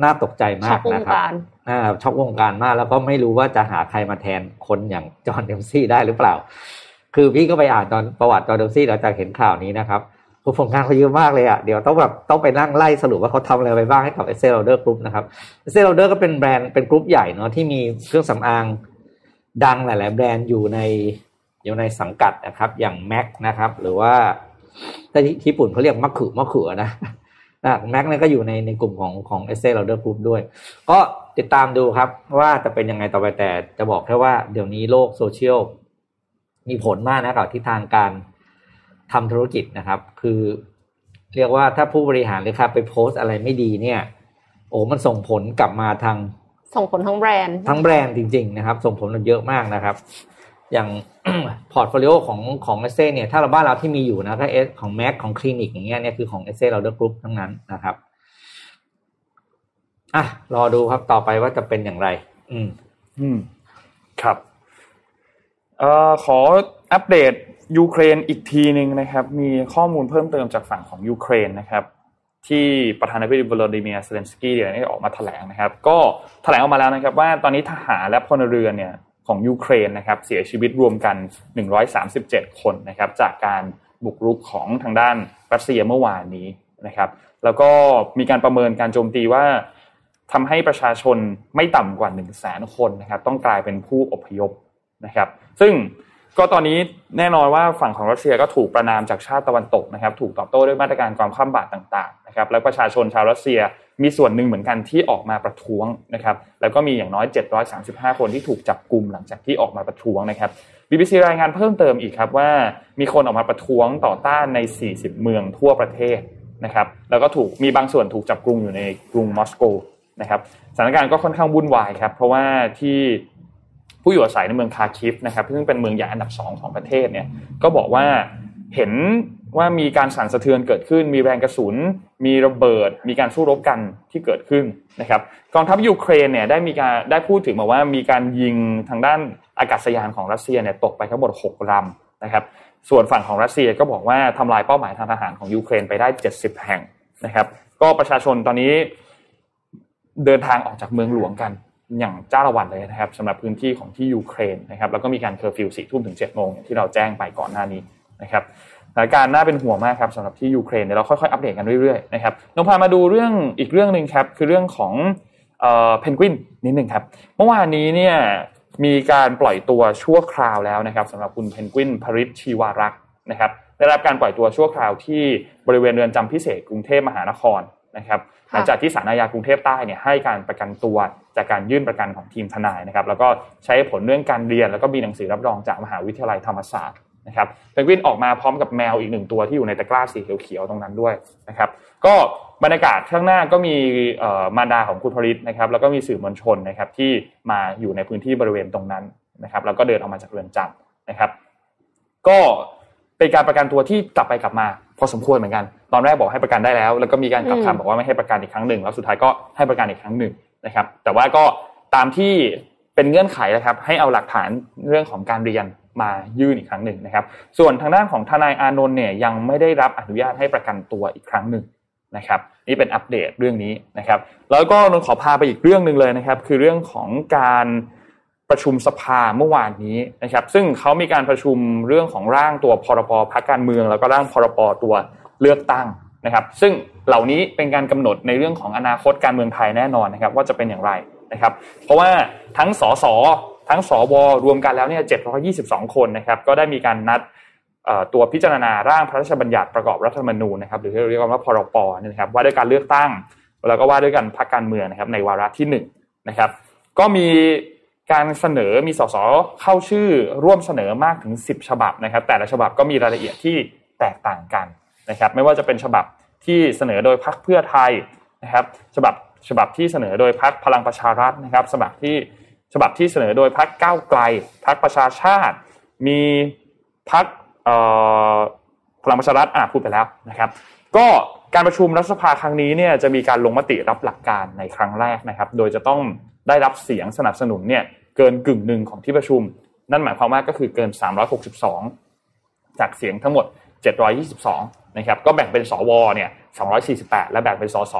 น่าตกใจมากนะครับอ่าช็อกวงการมากแล้วก็ไม่รู้ว่าจะหาใครมาแทนคนอย่าง John Demsey ได้หรือเปล่า คือพี่ก็ไปอ่านตอนประวัติ John Demsey หลังจากเห็นข่าวนี้นะครับผลงานเขาเยอะมากเลยอะเดี๋ยวต้องแบบต้องไปนั่งไล่สรุปว่าเขาทำอะไรไปบ้างให้กับ Estée Lauder Group นะครับ Estée Lauder ก็เป็นแบรนด์เป็นกรุ๊ปใหญ่เนาะที่มีเครื่องสำอางดังหลาย ๆ แบรนด์อยู่ในอยู่ในสังกัดนะครับ อย่าง MAC นะครับ หรือว่าถ้าที่ญี่ปุ่นเขาเรียกマックマック นะ นะ MAC เนี่ยก็อยู่ในในกลุ่มของของ Estée Lauder Group ด้วย ก็ติดตามดูครับว่าจะเป็นยังไงต่อไปแต่จะบอกแค่ว่าเดี๋ยวนี้โลกโซเชียลมีผลมากนะกับทิศทางการทำธุรกิจนะครับ คือเรียกว่าถ้าผู้บริหารเลยครับไปโพสต์อะไรไม่ดีเนี่ย โอ้มันส่งผลกลับมาทาง ส่งผลทั้งแบรนด์ ทั้งแบรนด์จริง ๆ นะครับ ส่งผลเยอะมากนะครับ อย่าง portfolio ของของ Estée เนี่ยถ้าเราบ้านเราที่มีอยู่นะถ้าเอสของ MAC ของ Clinique อย่างเงี้ยเนี่ยคือของ Estée Lauder Group ทั้งนั้นนะครับอะรอดูครับต่อไปว่าจะเป็นอย่างไร อืม อืม ครับเอ่อขออัปเดตยูเครนอีกทีหนึ่งนะครับ มีข้อมูลเพิ่มเติมจากฝั่งของยูเครนนะครับ ที่ประธานาธิบดีวลาดิเมียร์เซเลนสกี้เดี๋ยวนี้ออกมาแถลงนะครับ ก็แถลงออกมาแล้วนะครับ ว่าตอนนี้ทหารและพลเรือนเนี่ย ของยูเครนนะครับเสียชีวิตรวมกัน 137 คนนะครับจากการบุกรุกของทางด้านรัสเซียเมื่อวานนี้นะครับแล้วก็มีการประเมินการโจมตีว่าทำให้ประชาชนไม่ต่ำกว่า1นึ่งแสนคนนะครับต้องกลายเป็นผู้อพยพนะครับ ซึ่ง ก็ตอนนี้แน่นอนว่าฝั่งของรัสเซียก็ถูกประนามจากชาติตะวันตกนะครับ ถูกตอบโต้ด้วยมาตรการความข้ามบาตรต่างๆนะครับ แล้วประชาชนชาวรัสเซียมีส่วนหนึ่งเหมือนกันที่ออกมาประท้วงนะครับ แล้วก็มีอย่างน้อย 735 คนที่ถูกจับกลุ่มหลังจากที่ออกมาประท้วงนะครับ BBC รายงานเพิ่มเติมอีกครับว่ามีคนออกมาประท้วงต่อต้านใน 40 เมืองทั่วประเทศนะครับ แล้วก็ถูกมีบางส่วนถูกจับกลุ่มอยู่ในกรุงมอสโกนะครับ สถานการณ์ก็ค่อนข้างวุ่นวายครับ เพราะว่าที่ ผู้อยู่อาศัยในเมืองคาคิฟนะครับซึ่งเป็นเมืองใหญ่อันดับสองของประเทศเนี่ยก็บอกว่าเห็นว่ามีการสั่นสะเทือนเกิดขึ้น มีแรงกระสุน มีระเบิด มีการสู้รบกันที่เกิดขึ้นนะครับกองทัพยูเครนเนี่ยได้มีการได้พูดถึงมาว่ามีการยิงทางด้านอากาศยานของรัสเซียเนี่ยตกไปทั้งหมด6ลำนะครับส่วนฝั่งของรัสเซียก็บอกว่าทำลายเป้าหมายทางทหารของยูเครนไปได้ 70 แห่งนะครับ ก็ประชาชนตอนนี้เดินทางออกจากเมืองหลวงกัน อย่างจ้าละหวั่นเลยนะครับสำหรับพื้นที่ของที่ยูเครนนะครับแล้วก็มีการเคอร์ฟิวสี่ทุ่มถึงเจ็ดโมงที่เราแจ้งไปก่อนหน้านี้นะครับสถานการณ์น่าเป็นห่วงมากครับสำหรับที่ยูเครนเดี๋ยวเราค่อยๆอัปเดตกันเรื่อยๆนะครับนงพามาดูเรื่องอีกเรื่องหนึ่งครับคือเรื่องของเพนกวินนิดหนึ่งครับเมื่อวานนี้เนี่ยมีการปล่อยตัวชั่วคราวแล้วนะครับสำหรับคุณเพนกวินพริษฐ์ ชิวารักษ์นะครับได้รับการปล่อยตัวชั่วคราวที่บริเวณเรือนจำพิเศษกรุงเทพมหานครนะครับ หลังจากที่ศาลอาญากรุงเทพใต้เนี่ยให้การประกันตัวจากการยื่นประกันของทีมทนายนะครับแล้วก็ใช้ผลเรื่องการเรียน แล้วก็มีหนังสือรับรองจากมหาวิทยาลัยธรรมศาสตร์นะครับเพนกวินออกมาพร้อมกับแมวอีกหนึ่งตัวที่อยู่ในตะกร้าสีเขียวๆตรงนั้นด้วยนะครับก็บรรยากาศข้างหน้าก็มีมารดาของคุณพริตนะครับแล้วก็มีสื่อมวลชนนะครับที่มาอยู่ในพื้นที่บริเวณตรงนั้นนะครับแล้วก็เดินออกมาจากเรือนจำนะครับ ก็ เป็นการประกันตัวที่กลับไปกลับมา พอสมควรเหมือนกัน ตอนแรกบอกให้ประกันได้แล้ว แล้วก็มีการกลับคำบอกว่าไม่ให้ประกันอีกครั้งหนึ่งแล้วสุดท้ายก็ให้ประกันอีกครั้งหนึ่งนะครับ แต่ว่าก็ตามที่เป็นเงื่อนไขนะครับ ให้เอาหลักฐานเรื่องของการเรียนมายื่นอีกครั้งหนึ่งนะครับ ส่วนทางด้านของทนายอานนท์เนี่ยยังไม่ได้รับอนุญาตให้ประกันตัวอีกครั้งหนึ่งนะครับนี่เป็นอัปเดตเรื่องนี้นะครับ แล้วก็นนขอพาไปอีกเรื่องหนึ่งเลยนะครับ คือเรื่องของการ ประชุมสภาเมื่อวานนี้นะครับ ซึ่งเขามีการประชุมเรื่องของร่างตัวพรบพักการเมือง แล้วก็ร่างพรบตัวเลือกตั้งนะครับ ซึ่งเหล่านี้เป็นการกำหนดในเรื่องของอนาคตการเมืองไทยแน่นอนนะครับ ว่าจะเป็นอย่างไรนะครับ เพราะว่าทั้งสสทั้งสวรวมกันแล้วเนี่ย722 คนนะครับก็ได้มีการนัดตัวพิจารณาร่างพระราชบัญญัติประกอบรัฐธรรมนูญนะครับหรือที่เรียกว่าพรปนะครับว่าด้วยการเลือกตั้ง แล้วก็ว่าด้วยการพักการเมืองนะครับในวาระที่1นนะครับก็มี การเสนอมีสสเข้าชื่อร่วมเสนอมากถึง 10 ฉบับนะครับ แต่ละฉบับก็มีรายละเอียดที่แตกต่างกันนะครับ ไม่ว่าจะเป็นฉบับที่เสนอโดยพรรคเพื่อไทยนะครับ ฉบับฉบับที่เสนอโดยพรรคพลังประชารัฐนะครับฉบับที่ฉบับที่เสนอโดยพรรคก้าวไกลพรรคประชาชาติ มีพรรคพลังประชารัฐอ่าพูดไปแล้วนะครับ ก็การประชุมรัฐสภาครั้งนี้เนี่ยจะมีการลงมติรับหลักการในครั้งแรกนะครับ โดยจะต้อง ได้รับเสียงสนับสนุนเนี่ยเกินกึ่งหนึ่งของที่ประชุม นั่นหมายความว่าก็คือเกิน 362 จากเสียงทั้งหมด 722 นะครับก็แบ่งเป็นสวเนี่ย248 และแบ่งเป็นสส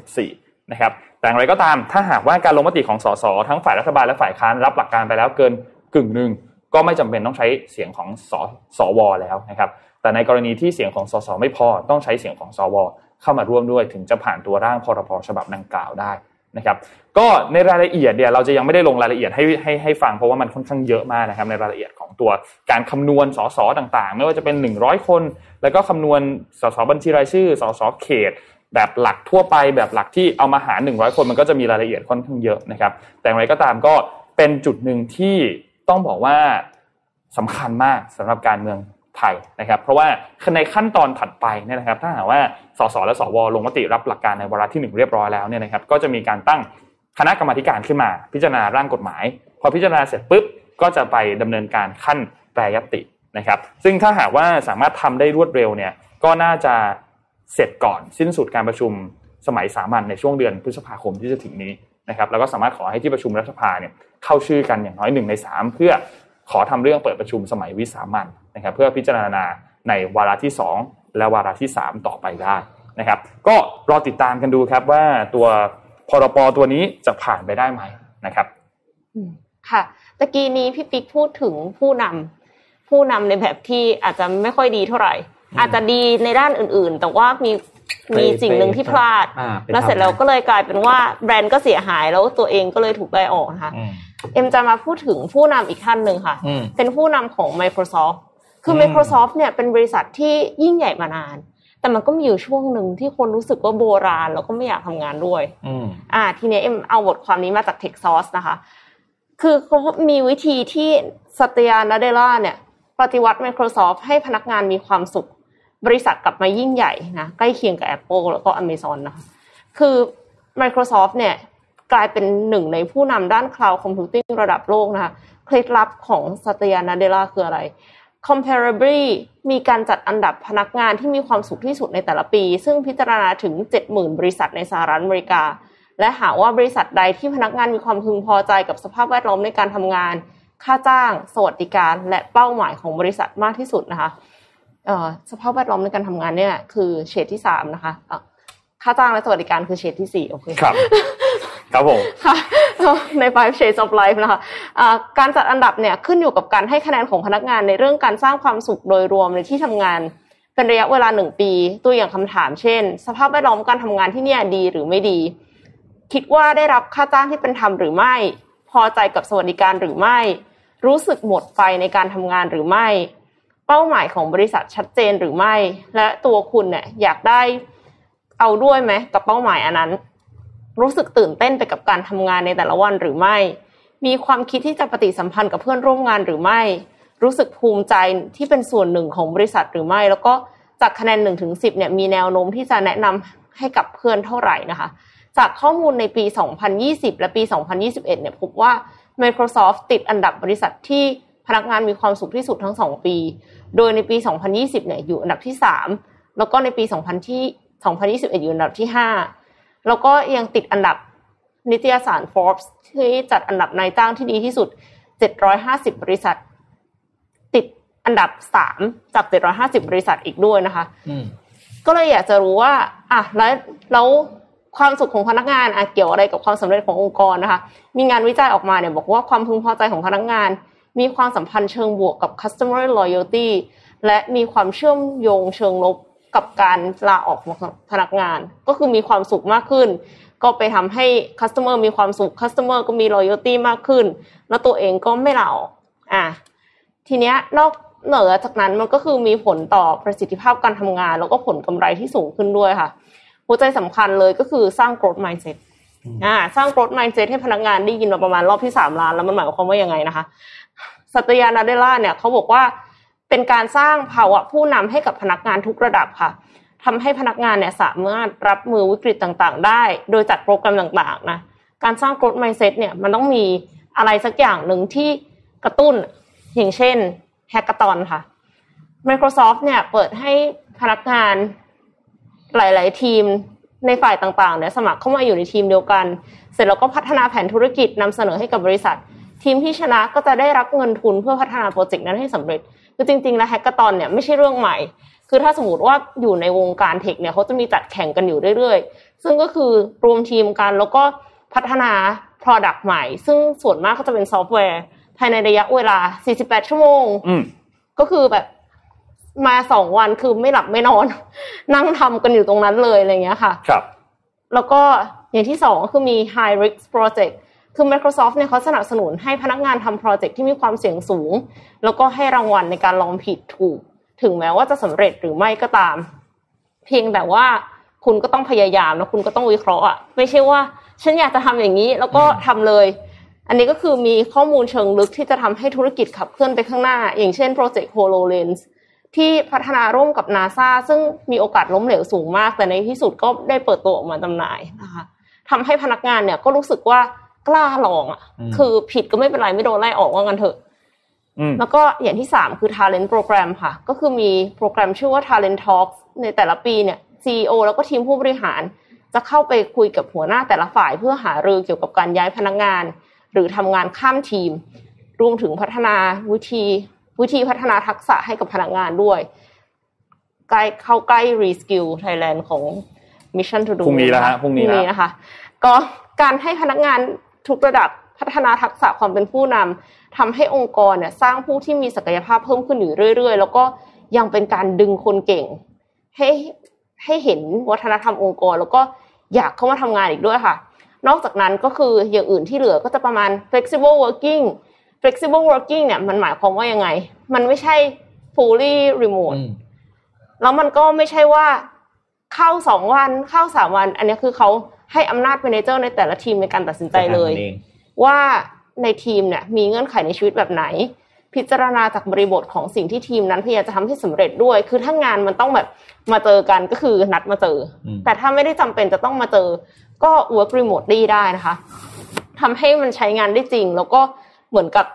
474 นะครับแต่อย่างไรก็ตามถ้าหากว่าการลงมติของสสทั้งฝ่ายรัฐบาลและฝ่ายค้านรับหลักการไปแล้วเกินกึ่งหนึ่งก็ไม่จำเป็นต้องใช้เสียงของสสวแล้วนะครับ แต่ในกรณีที่เสียงของสสไม่พอต้องใช้เสียงของสวเข้ามาร่วมด้วยถึงจะผ่านตัวร่างพรบฉบับดังกล่าวได้ นะครับก็ในรายละเอียดเนี่ยเราจะยังไม่ได้ลงรายละเอียดให้ให้ให้ฟังเพราะว่ามันค่อนข้างเยอะมากนะครับในรายละเอียดของตัวการคำนวณสสต่างๆ ไม่ว่าจะเป็น 100 คน แล้วก็คำนวณสสบัญชีรายชื่อสสเขต แบบหลักทั่วไปแบบหลักที่เอามาหาร 100 คนมันก็จะมีรายละเอียดค่อนข้างเยอะนะครับแต่อย่างไรก็ตามก็เป็นจุดหนึ่งที่ต้องบอกว่าสำคัญมากสำหรับการเมือง ไทยนะครับ เพราะว่าในขั้นตอนถัดไปเนี่ยนะครับ ถ้าหากว่าสสและสวลงมติรับหลักการในวาระที่ 1 เรียบร้อยแล้วเนี่ยนะครับ ก็จะมีการตั้งคณะกรรมการขึ้นมา พิจารณาร่างกฎหมาย พอพิจารณาเสร็จปุ๊บก็จะไปดำเนินการขั้นแปรยตินะครับ ซึ่งถ้าหากว่าสามารถทำได้รวดเร็วเนี่ยก็น่าจะเสร็จก่อนสิ้นสุดการประชุมสมัยสามัญในช่วงเดือนพฤษภาคมที่จะถึงนี้นะครับแล้วก็สามารถขอให้ที่ประชุมรัฐสภาเนี่ยเข้าชื่อกันอย่างน้อยหนึ่งในสามเพื่อขอทำเรื่องเปิดประชุมสมัยวิสามัน นะครับเพื่อพิจารณาในวาระที่ 2 และวาระที่ 3 ต่อไปได้นะครับ ก็รอติดตามกันดูครับว่าตัวพรปตัวนี้จะผ่านไปได้ไหมนะครับค่ะตะกี้นี้พี่ปิ๊กพูดถึงผู้นำผู้นำในแบบที่อาจจะไม่ค่อยดีเท่าไหร่ อาจจะดีในด้านอื่น ๆ แต่ว่ามีมีสิ่งหนึ่งที่พลาด แล้วเสร็จแล้วก็เลยกลายเป็นว่าแบรนด์ก็เสียหายแล้วตัวเองก็เลยถูกไล่ออกนะคะเอ็มจะมาพูดถึงผู้นำอีกท่านหนึ่งค่ะ เป็นผู้นำของ Microsoft คือ Microsoft เนี่ยเป็นบริษัทที่ยิ่งใหญ่มานาน แต่มันก็มีอยู่ช่วงหนึ่งที่คนรู้สึกว่าโบราณ แล้วก็ไม่อยากทำงานด้วยอ่า ทีนี้เอ็มเอาบทความนี้มาจาก Tech Source นะคะ คือเขามีวิธีที่สัตยานาเดล่าเนี่ย ปฏิวัติ Microsoft ให้พนักงานมีความสุข บริษัทกลับมายิ่งใหญ่นะใกล้เคียงกับ Apple แล้วก็ Amazon นะคะคือ Microsoft เนี่ยกลายเป็นหนึ่งในผู้นำด้าน Cloud Computing ระดับโลกนะคะเคล็ดลับของสัตยานาเดล่าคืออะไร Comparably มีการจัดอันดับพนักงานที่มีความสุขที่สุดในแต่ละปี ซึ่งพิจารณาถึง 70,000 บริษัทในสหรัฐอเมริกา และหาว่าบริษัทใดที่พนักงานมีความพึงพอใจกับสภาพแวดล้อมในการทำงาน ค่าจ้าง สวัสดิการ และเป้าหมายของบริษัทมากที่สุดนะคะสภาพแวดล้อมในการทำงานเนี่ยคือเฉดที่สามนะคะค่าจ้างและสวัสดิการคือเฉดที่สี่โอเคครับ ครับผมค่ะใน five shades of life นะคะะการจัดอันดับเนี่ยขึ้นอยู่กับการให้คะแนนของพนักงานในเรื่องการสร้างความสุขโดยรวมในที่ทำงาน เป็นระยะเวลาหนึ่งปี ตัวอย่างคำถามเช่น สภาพแวดล้อมการทำงานที่เนี่ยดีหรือไม่ดี คิดว่าได้รับค่าจ้างที่เป็นธรรมหรือไม่ พอใจกับสวัสดิการหรือไม่ รู้สึกหมดไฟในการทำงานหรือไม่ เป้าหมายของบริษัทชัดเจนหรือไม่ และตัวคุณเนี่ยอยากได้เอาด้วยไหมกับเป้าหมายอันนั้น รู้สึกตื่นเต้นไปกับการทำงานในแต่ละวันหรือไม่ มีความคิดที่จะปฏิสัมพันธ์กับเพื่อนร่วมงานหรือไม่ รู้สึกภูมิใจที่เป็นส่วนหนึ่งของบริษัทหรือไม่ แล้วก็จากคะแนน1นถึงสิเนี่ยมีแนวโน้มที่จะแนะนำให้กับเพื่อนเท่าไหร่นะคะ จากข้อมูลในปี 2020 และปี 2021 เนี่ยพบว่า Microsoft ติดอันดับบริษัทที่พนักงานมีความสุขที่สุดทั้ง 2 ปี โดยในปี 2020 เนี่ยอยู่อันดับที่ 3 แล้วก็ในปี 2000ที่2021 อยู่อันดับที่ 5 แล้วก็ยังติดอันดับนิตยสาร Forbes ที่จัดอันดับนายจ้างที่ดีที่สุด 750 บริษัท ติดอันดับ 3 จาก 750 บริษัทอีกด้วยนะคะก็เลยอยากจะรู้ว่าอะแล้วแล้วความสุขของพนักงานอะเกี่ยวอะไรกับความสำเร็จขององค์กรนะคะ มีงานวิจัยออกมาเนี่ยบอกว่าความพึงพอใจของพนักงาน มีความสัมพันธ์เชิงบวกกับ customer loyalty และมีความเชื่อมโยงเชิงลบ กับการลาออกของพนักงาน ก็คือมีความสุขมากขึ้น ก็ไปทำให้ customer มีความสุข customer ก็มี loyalty มากขึ้น แล้วตัวเองก็ไม่ลาออกอะทีเนี้ยนอกเหนือจากนั้นมันก็คือมีผลต่อประสิทธิภาพการทำงาน แล้วก็ผลกำไรที่สูงขึ้นด้วยค่ะ หัวใจสำคัญเลยก็คือสร้าง growth mindset อ่าสร้าง growth mindset ให้พนักงานได้ยินมาประมาณรอบที่สามล้านแล้วมันหมายความว่ายังไงนะคะสัตยานาเดล่าเนี่ยเขาบอกว่า เป็นการสร้างภาวะผู้นำให้กับพนักงานทุกระดับค่ะทำให้พนักงานเนี่ยสามารถรับมือวิกฤตต่างๆ ได้ โดยจัดโปรแกรมต่างๆนะการสร้าง growth mindset เนี่ยมันต้องมีอะไรสักอย่างหนึ่งที่กระตุ้นอย่างเช่นแฮกเกอร์ตอนค่ะ Microsoft เนี่ยเปิดให้พนักงานหลาย ๆ ทีมในฝ่ายต่างๆเนี่ยสมัครเข้ามาอยู่ในทีมเดียวกัน เสร็จแล้วก็พัฒนาแผนธุรกิจนำเสนอให้กับบริษัท ทีมที่ชนะก็จะได้รับเงินทุนเพื่อพัฒนาโปรเจกต์นั้นให้สำเร็จ คือจริงๆแล้ว hackathon เนี่ยไม่ใช่เรื่องใหม่ คือถ้าสมมติว่าอยู่ในวงการ tech เนี่ยเขาจะมีจัดแข่งกันอยู่เรื่อยๆ ซึ่งก็คือรวมทีมกันแล้วก็พัฒนา product ใหม่ ซึ่งส่วนมากก็จะเป็นซอฟต์แวร์ ภายในระยะเวลา 48 ชั่วโมงก็คือแบบมาสองวันคือไม่หลับไม่นอน นั่งทำกันอยู่ตรงนั้นเลยอะไรเงี้ยค่ะ ครับ แล้วก็อย่างที่สองก็คือมี high risk project คือ Microsoft เนี่ยเขาสนับสนุนให้พนักงานทำโปรเจกต์ที่มีความเสี่ยงสูง แล้วก็ให้รางวัลในการลองผิดถูก ถึงแม้ว่าจะสำเร็จหรือไม่ก็ตาม เพียงแต่ว่าคุณก็ต้องพยายามแล้วคุณก็ต้องวิเคราะห์อะไม่ใช่ว่า ฉันอยากจะทำอย่างนี้ แล้วก็ทำเลย อันนี้ก็คือมีข้อมูลเชิงลึกที่จะทำให้ธุรกิจขับเคลื่อนไปข้างหน้า อย่างเช่นโปรเจกต์ HoloLens ที่พัฒนาร่วมกับนาซาซึ่งมีโอกาสล้มเหลวสูงมาก แต่ในที่สุดก็ได้เปิดตัวออกมาจำหน่ายนะคะทำให้พนักงานเนี่ยก็รู้สึกว่า กล้าลองอะ คือผิดก็ไม่เป็นไรไม่โดนไล่ออกว่างันเถอะแล้วก็อย่างที่สามคือ talent program ค่ะ ก็คือมีโปรแกรมชื่อว่า talent talks ในแต่ละปีเนี่ย CEO แล้วก็ทีมผู้บริหาร จะเข้าไปคุยกับหัวหน้าแต่ละฝ่ายเพื่อหารือเกี่ยวกับการย้ายพนักงาน หรือทำงานข้ามทีม รวมถึงพัฒนาวิธีวิธีพัฒนาทักษะให้กับพนักงานด้วย ใกล้เข้าใกล้ reskill Thailand ของ Mission to do พรุ่งนี้แล้วฮะพรุ่งนี้นะคะ ก็การให้พนักงาน ทุกระดับพัฒนาทักษะความเป็นผู้นำทำให้องค์กรเนี่ยสร้างผู้ที่มีศักยภาพเพิ่มขึ้นอยู่เรื่อย ๆ แล้วก็ยังเป็นการดึงคนเก่ง ให้ให้เห็นวัฒนธรรมองค์กร แล้วก็อยากเข้ามาทำงานอีกด้วยค่ะ นอกจากนั้นก็คืออย่างอื่นที่เหลือก็จะประมาณ flexible working flexible working เนี่ยมันหมายความว่ายังไง มันไม่ใช่ fully remote แล้วมันก็ไม่ใช่ว่าเข้าสองวันเข้าสามวัน อันนี้คือเขา ให้อำนาจเมนเจอร์ในแต่ละทีมในการตัดสินใจเลย ว่าในทีมเนี่ยมีเงื่อนไขในชีวิตแบบไหน พิจารณาจากบริบทของสิ่งที่ทีมนั้นพยายามจะทำให้สำเร็จด้วย คือถ้างานมันต้องแบบมาเจอกันก็คือนัดมาเจอ แต่ถ้าไม่ได้จำเป็นจะต้องมาเจอ ก็ work remotely ได้นะคะทำให้มันใช้งานได้จริง แล้วก็เหมือนกับ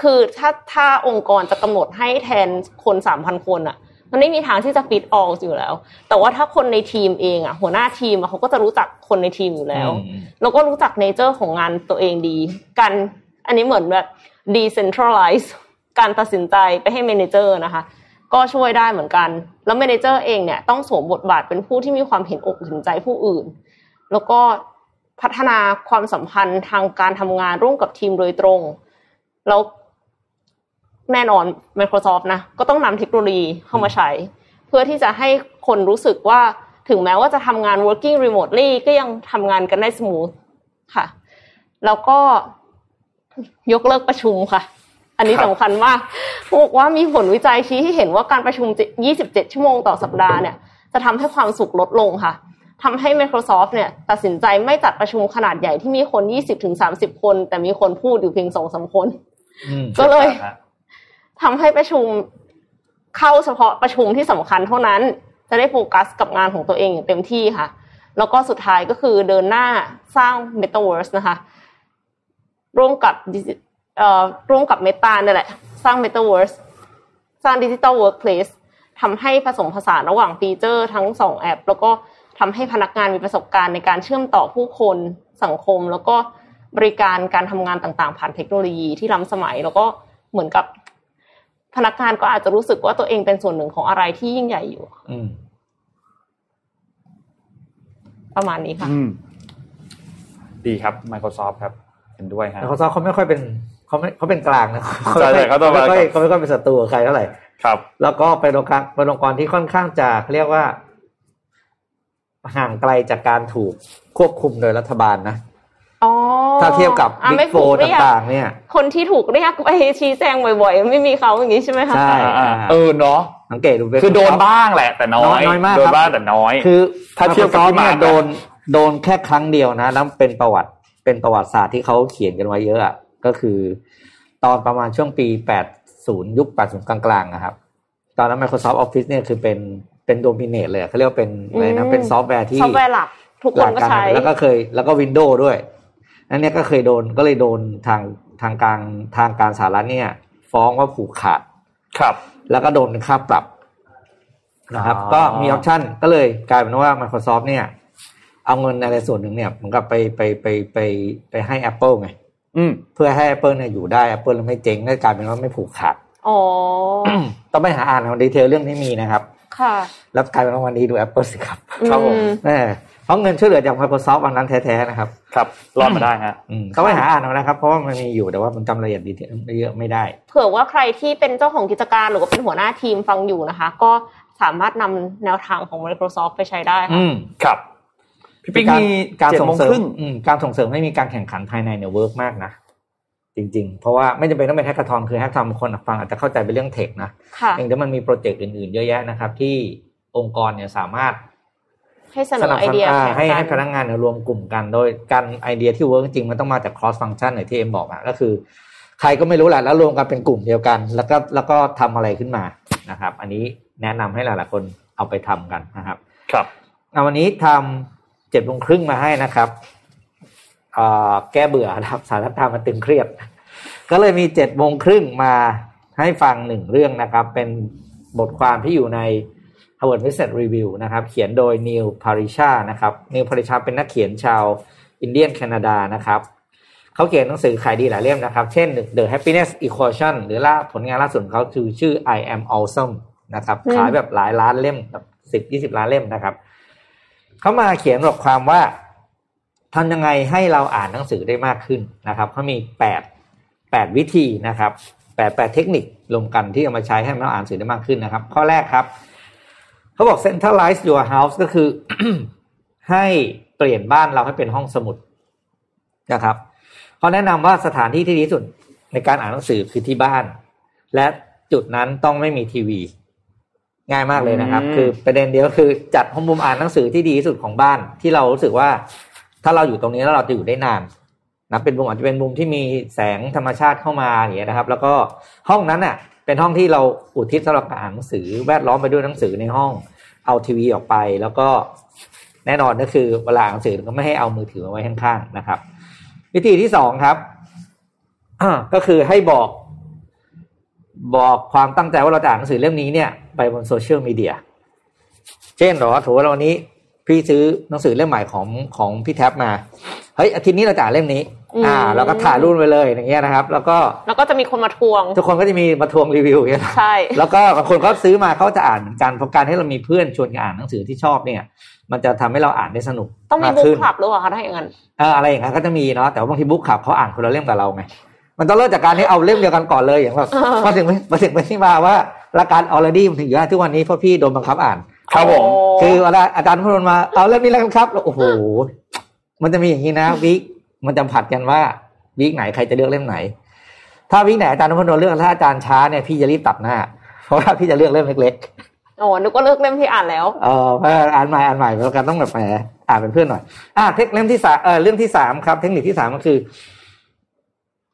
คือถ้าถ้าองค์กรจะกำหนดให้แทนคนสามพันคนอะ มันไม่มีทางที่จะฟิตออลอยู่แล้ว แต่ว่าถ้าคนในทีมเองอะหัวหน้าทีมเขาก็จะรู้จักคนในทีมอยู่แล้ว แล้วก็รู้จัก nature ของงานตัวเองดี กันอันนี้เหมือนแบบ decentralize การตัดสินใจไปให้ manager นะคะ ก็ช่วยได้เหมือนกัน แล้ว manager เองเนี่ยต้องสวมบทบาทเป็นผู้ที่มีความเห็นอกเห็นใจผู้อื่น แล้วก็พัฒนาความสัมพันธ์ทางการทำงานร่วมกับทีมโดยตรง แล้ว แน่นอน Microsoft นะก็ต้องนำเทคโนโลยีเข้ามาใช้ เพื่อที่จะให้คนรู้สึกว่าถึงแม้ว่าจะทำงาน working remotely ก็ยังทำงานกันได้สมูทค่ะ แล้วก็ยกเลิกประชุมค่ะ อันนี้สำคัญมากบอกว่ามีผลวิจัยชี้ให้เห็นว่าการประชุม 27 ชั่วโมงต่อสัปดาห์เนี่ย จะทำให้ความสุขลดลงค่ะทำให้ Microsoft เนี่ย ตัดสินใจไม่จัดประชุมขนาดใหญ่ที่มีคน 20-30 คน แต่มีคนพูดอยู่เพียงสองสาคน ก็เลย ทำให้ประชุมเข้าเฉพาะประชุมที่สำคัญเท่านั้น จะได้โฟกัสกับงานของตัวเองอย่างเต็มที่ค่ะ แล้วก็สุดท้ายก็คือเดินหน้าสร้าง Metaverse นะคะ ร่วมกับเอ่อร่วมกับ Meta นี่แหละ สร้าง Metaverse สร้าง Digital Workplace ทำให้ผสมผสานระหว่างฟีเจอร์ทั้งสองแอป แล้วก็ทำให้พนักงานมีประสบการณ์ในการเชื่อมต่อผู้คนสังคม แล้วก็บริการการทำงานต่างๆ ผ่านเทคโนโลยีที่ล้ำสมัย แล้วก็เหมือนกับ พนักงานก็อาจจะรู้สึกว่าตัวเองเป็นส่วนหนึ่งของอะไรที่ยิ่งใหญ่อยู่ประมาณนี้ค่ะดีครับ Microsoft ครับเห็นด้วยครับ Microsoft เขาไม่ค่อยเป็นเขาไม่เขาเป็นกลางนะใช่เขาไม่ค่อยเขาไม่ค่อยเป็นศัตรูกับใครเท่าไหร่ครับ แล้วก็เป็นองค์การเป็นองค์กรที่ค่อนข้างจะเรียกว่าห่างไกลจากการถูกควบคุมโดยรัฐบาลนะ ถ้าเทียบกับบิ๊กโฟต่างๆ เนี่ย คนที่ถูกเรียกไปชี้แจงบ่อยๆ ไม่มีเขาอย่างนี้ใช่ไหมคะใช่เออเนาะสังเกตดูคือโดนบ้างแหละแต่น้อยน้อยมากโดนบ้างแต่น้อย คือ ถ้าเทียบกับเนี่ยโดนโดนแค่ครั้งเดียวนะแล้วเป็นประวัติเป็นประวัติศาสตร์ที่เขาเขียนกันไว้เยอะอะก็คือ ตอนประมาณช่วงปี 80 ยุค 80 กลางๆนะครับ ตอนนั้น Microsoft Office เนี่ยคือเป็นเป็น dominate เลยเขาเรียกว่าเป็นอะไรนะเป็นซอฟต์แวร์ที่ซอฟต์แวร์หลักทุกคนก็ใช้แล้วก็เคยแล้วก็ Windows ด้วย นั่นเนี่ยก็เคยโดนก็เลยโดนทางทางการทางการสหรัฐเนี่ย ฟ้องว่าผูกขาดครับ แล้วก็โดนเป็นค่าปรับนะครับ ก็มี option ก็เลยกลายเป็นว่า Microsoft เนี่ย เอาเงินอะไรส่วนหนึ่งเนี่ยเหมือนกับไปไปไปไปไปให้ Apple ไงเพื่อให้ Apple เนี่ยอยู่ได้ Apple ไม่เจ๊งก็กลายเป็นว่าไม่ผูกขาดอ๋อต้องไปหาอ่านเอา detail เรื่องนี้มีนะครับ ค่ะ แล้วกลายเป็นว่าวันนี้ดู Apple สิครับ ครับผม เพราะเงินช่วยเหลือจาก Microsoft วันนั้นแท้ๆนะครับ ครับรอดมาได้ฮะเขาไปหาอ่านเอานะครับ เพราะว่ามันมีอยู่แต่ว่ามันจำรายละเอียดดีเยอะไม่ได้ เผื่อว่าใครที่เป็นเจ้าของกิจการหรือว่าเป็นหัวหน้าทีมฟังอยู่นะคะ ก็สามารถนำแนวทางของ Microsoft ไปใช้ได้ค่ะครับพี่ปิ๊กมีการส่งเสริมการส่งเสริมให้มีการแข่งขันภายในเนี่ย work มากนะจริง ๆ เพราะว่าไม่จำเป็นต้องเป็น hackathon คือ hackathon คนฟังอาจจะเข้าใจเป็นเรื่อง tech นะเองแต่มันมี project อื่นๆ เยอะแยะนะครับ ที่องค์กรเนี่ยสามารถ ให้เสนอไอเดียให้ให้พนักงานรวมกลุ่มกัน โดยการไอเดียที่ work จริงมันต้องมาจาก cross function อย่างที่เอ็มบอกอะก็คือ ใครก็ไม่รู้แหละแล้วรวมกันเป็นกลุ่มเดียวกัน แล้วก็แล้วก็ทำอะไรขึ้นมานะครับ อันนี้แนะนำให้หลายๆคนเอาไปทำกันนะครับ ครับเอาวันนี้ทำเจ็ดโมงครึ่งมาให้นะครับแก้เบื่อครับสงครามมันตึงเครียด ก็เลยมีเจ็ดโมงครึ่งมาให้ฟังหนึ่งเรื่องนะครับ เป็นบทความที่อยู่ใน Harvard Business Review นะครับ เขียนโดย Neil Pasricha นะครับ Neil Pasricha เป็นนักเขียนชาวอินเดียนแคนาดานะครับเขาเขียนหนังสือขายดีหลายเล่มนะครับ เช่น The Happiness Equation หรือล่าผลงานล่าสุดของเขาคือชื่อ I Am Awesome นะครับขายแบบหลายล้านเล่มแบบสิบยี่สิบล้านเล่มนะครับเขามาเขียนบทความว่าทำยังไงให้เราอ่านหนังสือได้มากขึ้นนะครับเขามีแปดแปดวิธีนะครับแปดแปดเทคนิครวมกันที่เอามาใช้ให้เราอ่านหนังสือได้มากขึ้นนะครับ ข้อแรกครับ เขาบอก centralize your house ก็คือ ให้เปลี่ยนบ้านเราให้เป็นห้องสมุดนะครับเขาแนะนำว่าสถานที่ที่ดีที่สุดในการอ่านหนังสือคือที่บ้าน และจุดนั้นต้องไม่มีทีวี ง่ายมากเลยนะครับ คือประเด็นเดียวคือจัดห้องมุมอ่านหนังสือที่ดีที่สุดของบ้าน ที่เรารู้สึกว่า ถ้าเราอยู่ตรงนี้แล้วเราจะอยู่ได้นานนะเป็นมุมอาจจะเป็นมุมที่มีแสงธรรมชาติเข้ามาอย่างเงี้ยนะครับ แล้วก็ห้องนั้นน่ะ เป็นห้องที่เราอุทิศสำหรับอ่านหนังสือแวดล้อมไปด้วยหนังสือในห้อง เอาทีวีออกไป แล้วก็แน่นอนก็คือเวลาอ่านหนังสือก็ไม่ให้เอามือถือมาไว้ข้างๆนะครับ วิธีที่สองครับก็คือให้บอกบอกความตั้งใจว่าเราจะอ่านหนังสือเล่มนี้เนี่ย ไปบนโซเชียลมีเดีย เช่นหรอถือว่าวันนี้พี่ซื้อหนังสือเล่มใหม่ของของพี่แท็บมา เฮ้ยอาทิตย์นี้เราจะอ่านเล่มนี้ อ่าเราก็ถ่ายรูปไปเลยอย่างเงี้ยนะครับ แล้วก็แล้วก็จะมีคนมาทวง ทุกคนก็จะมีมาทวงรีวิวอย่างเงี้ยใช่ แล้วก็บางคนเขาซื้อมาเขาจะอ่านเหมือนกันเพราะการให้เรามีเพื่อนชวนกันอ่านหนังสือที่ชอบเนี่ย มันจะทำให้เราอ่านได้สนุกต้องมีบุ๊กคลับหรือเปล่าคะถ้าอย่างนั้นเอออะไรอย่างนั้นก็จะมีเนาะแต่ว่าบางทีบุ๊กคลับเขาอ่านคนละเล่มกับเราไงมันต้องเริ่มจากการที่เอาเล่มเดียวกันก่อนเลยอย่างแบบมาถึงมาถึงไปที่มาว่าละการออร์ดี้มันถึงอยู่ได้ทุกวันนี้เพราะพี่โดนบังคับอ่านครับผมคือเวลาอาจารย์พูดมาเอาเล่มนี้แล้วกันครับโอ้โหมันจะมีอย่างนี้นะวิก มันจะผัดกันว่าวิกไหนใครจะเลือกเล่มไหน ถ้าวิกไหนอาจารย์นพดลเลือกถ้าอาจารย์ช้าเนี่ยพี่จะรีบตัดหน้า เพราะว่าพี่จะเลือกเล่มเล็กๆโอ้นึกว่าเลือกเล่มที่อ่านแล้วเอออ่านใหม่อ่านใหม่แล้วกันต้องแบบแหมอ่านเป็นเพื่อนหน่อย อ่าเทคเล่มที่สามเออเรื่องที่สามครับ เทคนิคที่สามก็คือ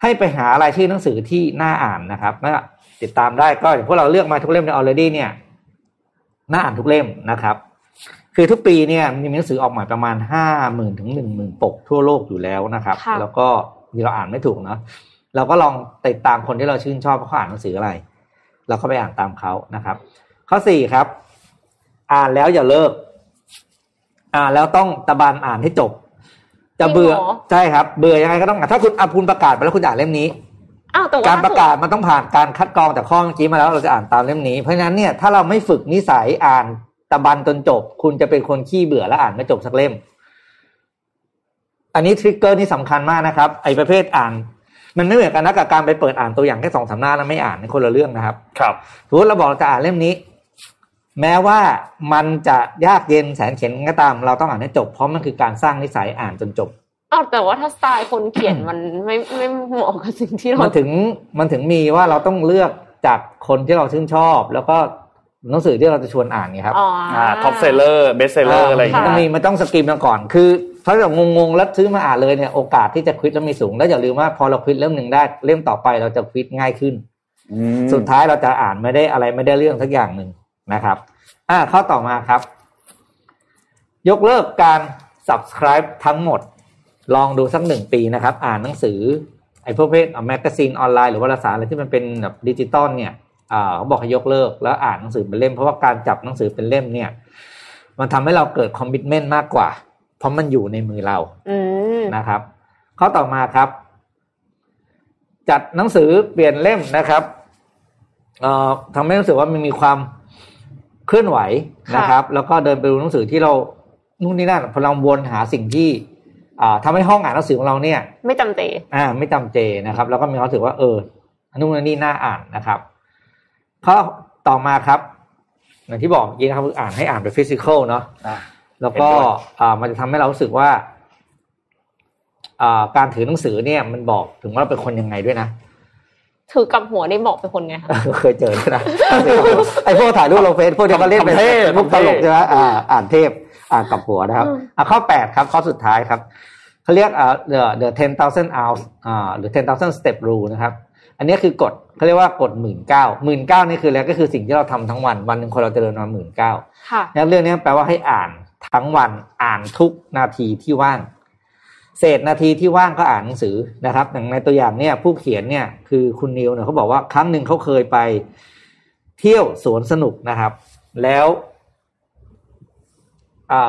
ให้ไปหาอะไรชื่อหนังสือที่น่าอ่านนะครับน่าติดตามได้ก็อย่างพวกเราเลือกมาทุกเล่มในออ already เนี่ยน่าอ่านทุกเล่มนะครับ คือทุกปีเนี่ยมีหนังสือออกใหม่ประมาณห้าหมื่นถึงหนึ่งหมื่นปกทั่วโลกอยู่แล้วนะครับ แล้วก็เราอ่านไม่ถูกเนาะเราก็ลองติดตามคนที่เราชื่นชอบเขาอ่านหนังสืออะไร เราก็ไปอ่านตามเขานะครับ ข้อสี่ครับ อ่านแล้วอย่าเลิก อ่านแล้วต้องตะบันอ่านให้จบ จะเบื่อใช่ครับ เบื่อยังไงก็ต้องอ่านถ้าคุณอาคุณประกาศไปแล้วคุณอ่านเล่มนี้การประกาศมันต้องผ่านการคัดกรองจากข้อเมื่อกี้มาแล้วเราจะอ่านตามเล่มนี้เพราะฉะนั้นเนี่ยถ้าเราไม่ฝึกนิสัยอ่าน ตะบันจนจบ คุณจะเป็นคนขี้เบื่อและอ่านไม่จบสักเล่ม อันนี้ทริกเกอร์นี่สำคัญมากนะครับ ไอ้ประเภทอ่าน มันไม่เหมือนกันนะกับการไปเปิดอ่านตัวอย่างแค่สองสาหน้าแล้วไม่อ่านในคนละเรื่องนะครับ ครับสมมติเราบอกเราจะอ่านเล่มนี้ แม้ว่ามันจะยากเย็นแสนเข็นก็ตาม เราต้องอ่านให้จบเพราะมันคือการสร้างนิสัยอ่านจนจบอ้าวแต่ว่าถ้าสไตล์คนเขียนมันไม่ไม่เหมาะกับสิ่งที่เรา มันถึงมันถึงมีว่าเราต้องเลือกจากคนที่เราชื่นชอบ แล้วก็ หนังสือที่เราจะชวนอ่านไงครับอ่า top sel ler best seller อะไรอย่างเงี้ยมันมีมันต้องสกรีมมาก่อน คือถ้าเรางงๆแล้วซื้อมาอ่านเลยเนี่ยโอกาสที่จะ quit แล้วมีสูง แล้วอย่าลืมว่าพอเรา quit เล่มหนึ่งได้เล่มต่อไปเราจะ quit ง่ายขึ้นสุดท้ายเราจะอ่านไม่ได้อะไรไม่ได้เรื่องสักอย่างหนึ่งนะครับ อ่าข้อต่อมาครับ ยกเลิกการ subscribe ทั้งหมด ลองดูสักหนึ่งปีนะครับ อ่านหนังสือไอ้พวก page magazine ออนไลน์หรือวารสารอะไรที่มันเป็นแบบดิจิตอลเนี่ย เขาบอกให้ยกเลิกแล้วอ่านหนังสือเป็นเล่ม เพราะว่าการจับหนังสือเป็นเล่มเนี่ย มันทำให้เราเกิด commitment มากกว่า เพราะมันอยู่ในมือเรานะครับข้อต่อมาครับ จัดหนังสือเปลี่ยนเล่มนะครับเอ่อทำให้รู้สึกว่ามันมีความเคลื่อนไหวนะครับ แล้วก็เดินไปดูหนังสือที่เรานู่นนี่นั่นพอเราวนหาสิ่งที่ทำให้ห้องอ่านหนังสือของเราเนี่ย ไม่จำเจ อ่า ไม่จำเจนะครับ แล้วก็มีความรู้สึกว่าเอออนุมนี่น่าอ่านนะครับ ข้อต่อมาครับ อย่างที่บอกเมื่อกี้นะครับอ่านให้อ่านเป็นฟิสิกอลเนาะแล้วก็อ่ามันจะทำให้เรารู้สึกว่าอ่าการถือหนังสือเนี่ย มันบอกถึงว่าเป็นคนยังไงด้วยนะถือกับหัวนี่บอกเป็นคนไงคะเคยเจอนะไอ้พวกถ่ายรูปลงเฟซพวกเดียวก็เล่นเป็นมุกตลกใช่ไหมอ่าอ่านเทพอ่านกับหัวนะครับอะข้อแปดครับข้อสุดท้ายครับเขาเรียกอ่า the the ten thousand hours อ่าหรือ ten thousand step rule นะครับ อันนี้คือกฎเขาเรียกว่ากฎหมื่นเก้าหมื่นเก้านี่คืออะไรก็คือสิ่งที่เราทำทั้งวันวันหนึ่งคนเราจะเดินมาหมื่นเก้าค่ะเรื่องนี้แปลว่าให้อ่านทั้งวันอ่านทุกนาทีที่ว่าง เศษนาทีที่ว่างก็อ่านหนังสือนะครับ อย่างในตัวอย่างเนี่ยผู้เขียนเนี่ยคือคุณ Neil เนี่ยเขาบอกว่าครั้งหนึ่งเขาเคยไปเที่ยวสวนสนุกนะครับ แล้ว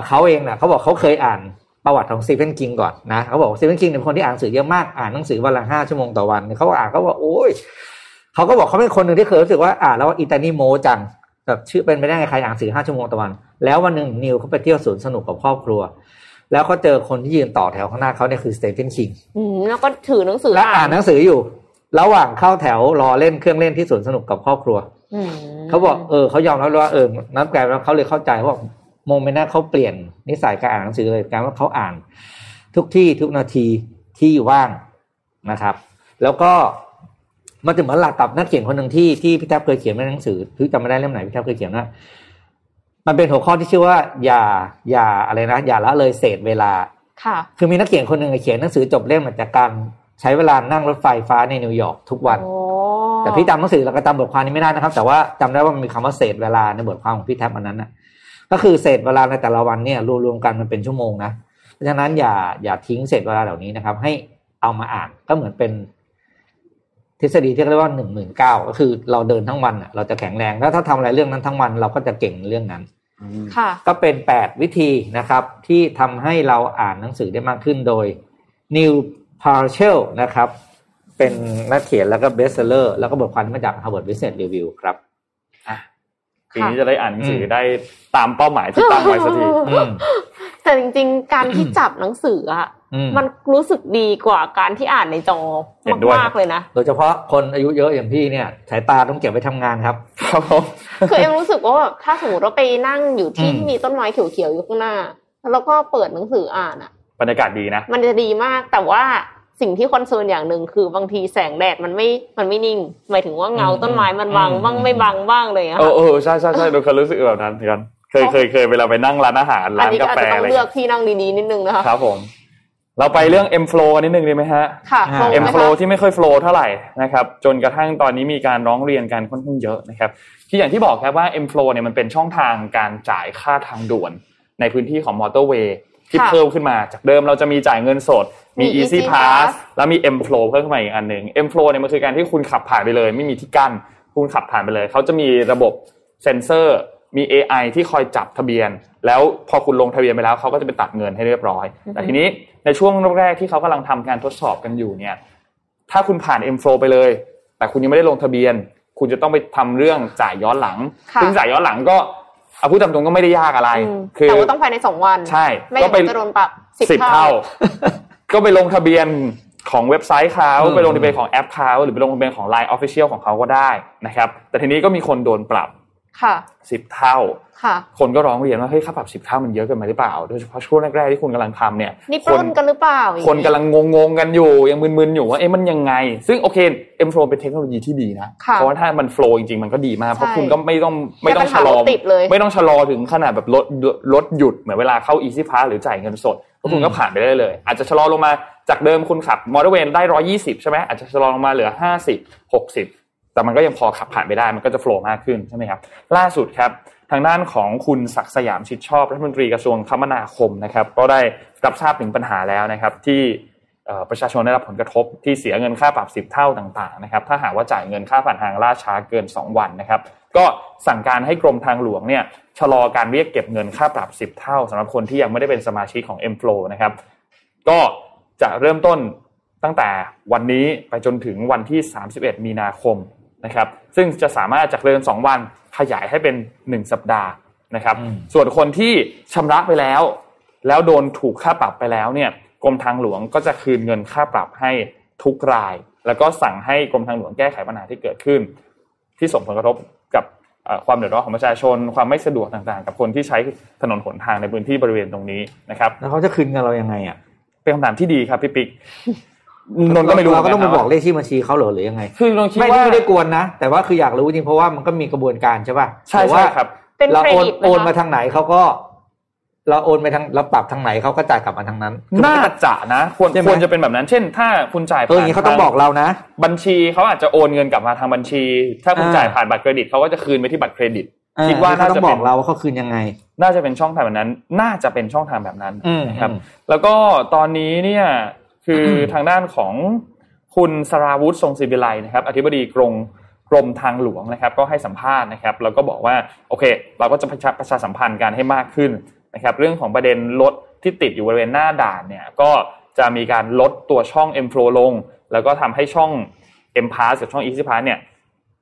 เขาเองเนะเขาบอกเขาเคยอ่าน ประวัติของ Stephen King ก่อนนะเขาบอก Stephen King เป็นคนที่อ่านหนังสือเยอะมากอ่านหนังสือวันละห้าชั่วโมงต่อวันเขาอ่านเขาบอกโอ้ยเขาก็บอกเขาเป็นคนหนึ่งที่เคยรู้สึกว่าอ่านแล้วว่าอิตาลีโมจังแบบชื่อเป็นไม่ได้ใครอ่านสื่อห้าชั่วโมงต่อวัน แล้ววันหนึ่งนิวเขาไปเที่ยวสวนสนุกกับครอบครัว แล้วเขาเจอคนที่ยืนต่อแถวข้างหน้าเขาเนี่ยคือสเตเฟนคิงแล้วก็ถือหนังสือแล้วอ่านหนังสืออยู่ ระหว่างเข้าแถวรอเล่นเครื่องเล่นที่สวนสนุกกับครอบครัวเขาบอกเออเขายอมรับว่าเออนับแกแล้วเขาเลยเข้าใจว่า โมเมนต์นั้นเขาเปลี่ยนนิสัยการอ่านหนังสือเลยการว่าเขาอ่าน ทุกที่ทุกนาทีที่ว่างนะครับ แล้วก็มันจะเหมือนหลักกับนักเขียนคนหนึ่งที่ที่พี่แทบเคยเขียนในหนังสือคือจำไม่ได้เล่มไหนพี่แทบเคยเขียนว่ามันเป็นหัวข้อที่ชื่อว่า อย่าอย่าอะไรนะอย่าละเลยเศษเวลาค่ะ คือมีนักเขียนคนหนึ่งเขียนหนังสือจบเล่มมาจากการใช้เวลานั่งรถไฟฟ้าในนิวยอร์กทุกวันแต่พี่จำหนังสือแล้วก็จำบทความนี้ไม่ได้นะครับ แต่ว่าจำได้ว่ามันมีคำว่าเศษเวลาในบทความของพี่แท็บอันนั้นนะ ก็คือเศษเวลาในแต่ละวันเนี่ยรวมๆกันมันเป็นชั่วโมงนะเพราะฉะนั้นอย่าอย่าทิ้งเศษเวลาเหล่านี้นะครับ ให้เอามาอ่านก็เหมือนเป็นทฤษฎีที่เรียกว่าหนึ่งหมื่นเก้าก็คือเราเดินทั้งวันเราจะแข็งแรงแล้วถ้าทำอะไรเรื่องนั้นทั้งวันเราก็จะเก่งเรื่องนั้นค่ะก็เป็นแปดวิธีนะครับ ที่ทำให้เราอ่านหนังสือได้มากขึ้นโดย Neil p a r c h e l นะครับ เป็นนักเขียนแล้วก็เบสเซอร์แล้วก็บทความมาจาก Harvard Business Review ครับ ปีนี้จะได้อ่านหนังสือได้ตามเป้าหมายที่ตั้งไว้สักทีอืมแต่จริง ๆ การที่จับหนังสืออะอืมมันรู้สึกดีกว่าการที่อ่านในจอเห็นด้วยมากๆเลยนะ โดยเฉพาะคนอายุเยอะอย่างพี่เนี่ย สายตาต้องเก็บไว้ทำงานครับ ครับผมคือเอ็มรู้สึกว่าแบบถ้าสมมติว่าไปนั่งอยู่ที่อืมที่มีต้นไม้เขียวๆอยู่ข้างหน้า แล้วก็เปิดหนังสืออ่านอะบรรยากาศดีนะ มันจะดีมากแต่ว่า สิ่งที่คอนเซิร์นอย่างหนึ่งคือบางทีแสงแดดมันไม่มันไม่นิ่ง หมายถึงว่าเงาต้นไม้มันบังบ้างไม่บังบ้างเลยอะเอค่ะอเออใช่ใช่ใช่เราเคยรู้สึกแบบนั้นเหมือนกันเคยเคยเคยเวลาไปนั่งร้านอาหารอันร้านนี้กาก็อาจแฟจะต้ออะงไรเลือกที่นั่งดีๆนิดนึงนะคะครับผมเราไปเรื่อง M flow กันนิดนึงดีไหมฮะค่ะอ่าโฟล์ M ไหม flow คะที่ไม่ค่อย flow เท่าไหร่นะครับจนกระทั่งตอนนี้มีการร้องเรียนกันค่อนข้างเยอะนะครับที่อย่างที่บอกครับว่า M flow เนี่ยมันเป็นช่องทางการจ่ายค่าทางด่วนในพื้นที่ของมอเตอร์เวย์ ที่ค่ะเพิ่มขึ้นมา จากเดิมเราจะมีจ่ายเงินสด มีมี Easy Easy Pass Pass แล้วมี M flow เพิ่มขึ้นมาอีกอันหนึ่ง M flow เนี่ยมันคือการที่คุณขับผ่านไปเลย ไม่มีที่กั้นคุณขับผ่านไปเลย เขาจะมีระบบเซ็นเซอร์มี AI ที่คอยจับทะเบียน แล้วพอคุณลงทะเบียนไปแล้วเขาก็จะไปตัดเงินให้เรียบร้อย แต่ทีนี้ในช่วงแรกๆที่เขากำลังทำการทดสอบกันอยู่เนี่ยถ้าคุณผ่าน M flow ไปเลย แต่คุณยังไม่ได้ลงทะเบียน คุณจะต้องไปทำเรื่องจ่ายย้อนหลังค่ะซึ่งจ่ายย้อนหลังก็ เอาพูดตามตรงก็ไม่ได้ยากอะไรอืมคือแต่ว่าต้องภายในสองวัน ใช่ไม่ก็งั้นไปจะโดนปรับสิบสิบเท่าเท่า ก็ไปลงทะเบียนของเว็บไซต์เขาอืมไปลงทะเบียนของแอปเขาหรือไปลงทะเบียนของ Line Official ของเขาก็ได้นะครับ แต่ทีนี้ก็มีคนโดนปรับ ค่ะสิบเท่าค่ะ คนก็ร้องเรียนว่าเฮ้ยค่าปรับสิบเท่ามันเยอะเกินไปหรือเปล่า โดยเฉพาะช่วงแรกๆที่คุณกำลังทำเนี่ยนี่ปคล้นกันหรือเปล่าอย่างคนเงี้ยกำลังงงๆกันอยู่ยังมึนๆอยู่ว่าเอ๊ะมันยังไง ซึ่งโอเค M Flow เป็นเทคโนโลยีที่ดีนะค่ะเพราะว่าถ้ามัน flow จริงๆ มันก็ดีมาก เพราะใช่คุณก็ไม่ต้องไม่ต้องแก้ชะปัญหาลอรถติดเลยไม่ต้องชะลอถึงขนาดแบบลดลดหยุดเหมือนเวลาเข้า Easy Pass หรือจ่ายเงินสดเพราะคุณก็ผ่านไปได้เลย อาจจะชะลอลงมาจากเดิมคุณขับมอเตอร์เวย์ได้ร้อยี่สิบใช่ไหมอาจจะชะลอลงมาเหลือห้าสิบหกสิบ แต่มันก็ยังพอขับผ่านไปได้ มันก็จะโฟล์มากขึ้นใช่ไหมครับ ล่าสุดครับทางด้านของคุณศักสยามชิดชอบรัฐมนตรีกระทรวงคมนาคมนะครับ ก็ได้รับทราบถึงปัญหาแล้วนะครับ ที่ประชาชนได้รับผลกระทบที่เสียเงินค่าปรับ 10 เท่าต่างๆนะครับ ถ้าหากว่าจ่ายเงินค่าผ่านทางล่าช้าเกิน 2 วันนะครับ ก็สั่งการให้กรมทางหลวงเนี่ยชะลอการเรียกเก็บเงินค่าปรับ 10 เท่าสำหรับคนที่ยังไม่ได้เป็นสมาชิกของ M Flow นะครับ ก็จะเริ่มต้นตั้งแต่วันนี้ไปจนถึงวันที่ 31 มีนาคม นะครับ ซึ่งจะสามารถจากเดิม2วันขยายให้เป็น 1 สัปดาห์นะครับอืมส่วนคนที่ชำระไปแล้ว แล้วโดนถูกค่าปรับไปแล้วเนี่ยกรมทางหลวงก็จะคืนเงินค่าปรับให้ทุกราย แล้วก็สั่งให้กรมทางหลวงแก้ไขปัญหาที่เกิดขึ้น ที่ส่งผลกระทบกับเอ่อความเดือดร้อนของประชาชน ความไม่สะดวกต่างๆ กับคนที่ใช้ถนนหนทางในพื้นที่บริเวณตรงนี้นะครับ แล้วเขาจะคืนเงินเรายังไงอะเป็นคำถามที่ดีครับพี่ปิ๊ก นนท์ก็ไม่รู้เราก็ต้องไปหนนบอกเลขที่บัญชีเขาเหรอหรือยังไง คือลองคิดไม่ว่าได้ไม่ได้กวนนะ แต่ว่าคืออยากรู้จริงเพราะว่ามันก็มีกระบวนการใช่ป่ะใช่แต่ใช่ว่าครับเป็นเราเครโอนดิตไหมโอนมาคะทางไหนเขาก็ เราโอนไปทางเราปรับทางไหนเขาก็จ่ายกลับมาทางนั้นคือมันน่าก็จะนะควรใช่ไหมควรจะเป็นแบบนั้น เช่น ถ้าคุณจ่ายเอออย่างนี้เขาต้องบอกเรานะ บัญชีเขาอาจจะโอนเงินกลับมาทางบัญชี ถ้าคุณอ่าจ่ายผ่านบัตรเครดิตเขาก็จะคืนไปที่บัตรเครดิตเออคิดว่าเขาน่าต้จะองบเป็อนกเราว่าเขาคืนยังไง น่าจะเป็นช่องทางแบบนั้น น่าจะเป็นช่องทางแบบนั้นอืมนะครับอืมแล้วก็ตอนนี้เนี่ย คือทางด้านของคุณสราวุฒิทรงศิบิไลนะครับอธิบดีกรมกรมทางหลวงนะครับ ก็ให้สัมภาษณ์นะครับแล้วก็บอกว่าโอเค เราก็จะประชาประชาสัมพันธ์กันให้มากขึ้นนะครับ เรื่องของประเด็นรถที่ติดอยู่บริเวณหน้าด่านเนี่ยก็จะมีการลดตัวช่อง M Flow ลง แล้วก็ทำให้ช่อง M Pass กับช่อง Easy Pass เนี่ย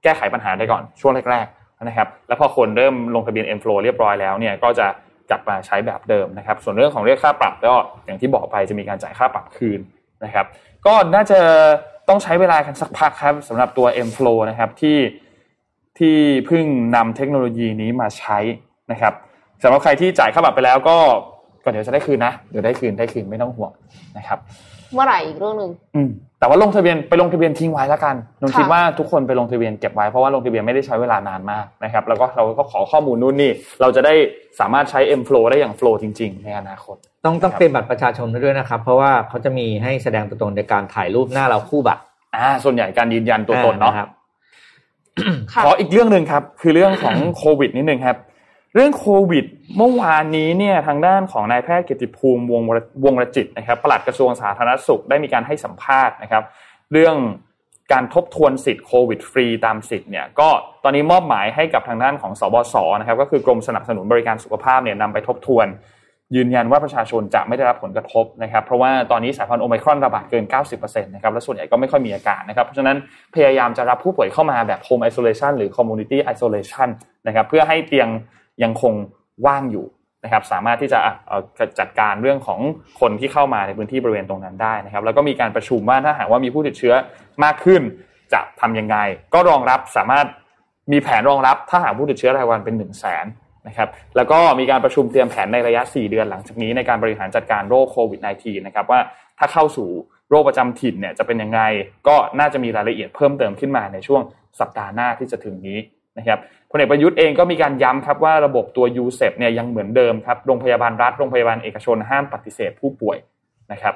แก้ไขปัญหาได้ก่อนช่วงแรก ๆนะครับ แล้วพอคนเริ่มลงทะเบียน M Flow เรียบร้อยแล้วเนี่ยก็จะ กลับมาใช้แบบเดิมนะครับ ส่วนเรื่องของเรียกค่าปรับก็อย่างที่บอกไปจะมีการจ่ายค่าปรับคืนนะครับ ก็น่าจะต้องใช้เวลากันสักพักครับสำหรับตัว M Flow นะครับที่ที่เพิ่งนำเทคโนโลยีนี้มาใช้นะครับสำหรับใครที่จ่ายค่าปรับไปแล้วก็ก็เดี๋ยวจะได้คืนนะเดี๋ยวได้คืนได้คืนไม่ต้องห่วงนะครับ เมื่อไหร่อีกเรื่องหนึ่งอืมแต่ว่าลงทะเบียนไปลงทะเบียนทิ้งไว้แล้วกันนนคิดว่าทุกคนไปลงทะเบียนเก็บไว้เพราะว่าลงทะเบียนไม่ได้ใช้เวลานานมากนะครับ แล้วก็เราก็ขอข้อมูลนู่นนี่ เราจะได้สามารถใช้ M Flow ได้อย่าง Flow จริง ๆ ในอนาคต ต้องต้องเป็นบัตรประชาชนด้วยนะครับ เพราะว่าเขาจะมีให้แสดงตัวตนในการถ่ายรูปหน้าเราคู่บัตรอ่า ส่วนใหญ่การยืนยันตัวตนเนาะขออีกเรื่องหนึ่งครับ คือเรื่องของโควิดนิดนึงครับ เรื่องโควิด เมื่อวานนี้เนี่ยทางด้านของนายแพทย์เกิติภูมิวงวงรจิตนะครับปลัดกระทรวงสาธารณสุขได้มีการให้สัมภาษณ์นะครับ เรื่องการทบทวนสิทธิ์โควิดฟรีตามสิทธิ์เนี่ยก็ตอนนี้มอบหมายให้กับทางด้านของสบศนะครับก็คือกรมสนับสนุนบริการสุขภาพเนี่ยนำไปทบทวน ยืนยันว่าประชาชนจะไม่ได้รับผลกระทบนะครับเพราะว่าตอนนี้สายพันธุ์โอไมครอนระบาดเกิน 90%นะครับและส่วนใหญ่ก็ไม่ค่อยมีอาการนะครับเพราะฉะนั้นพยายามจะรับผู้ป่วยเข้ามาแบบ home isolation หรือ community isolation นะครับเพื่อให้เตียง ยังคงว่างอยู่นะครับสามารถที่จะจัดการเรื่องของคนที่เข้ามาในพื้นที่บริเวณตรงนั้นได้นะครับ แล้วก็มีการประชุมว่าถ้าหากว่ามีผู้ติดเชื้อมากขึ้น จะทํำยังไง ก็รองรับสามารถมีแผนรองรับถ้าหากผู้ติดเชื้อรายวันเป็น1นึ่งแสนนะครับแล้วก็มีการประชุมเตรียมแผนในระยะ 4 เดือนหลังจากนี้ในการบริหารจัดการโรคโควิด -19 นะครับว่าถ้าเข้าสู่โรคประจำถิ่นเนี่ยจะเป็นยังไงก็น่าจะมีรายละเอียดเพิ่มเติมขึ้นมาในช่วงสัปดาห์หน้าที่จะถึงนี้ นะครับพลเอกประยุทธ์เองก็มีการย้ำครับว่าระบบตัวยูเซเนี่ยยังเหมือนเดิมครับโรงพยาบาลรัฐโรงพยาบาลเอกชนห้ามปฏิเสธผู้ป่วยนะครับ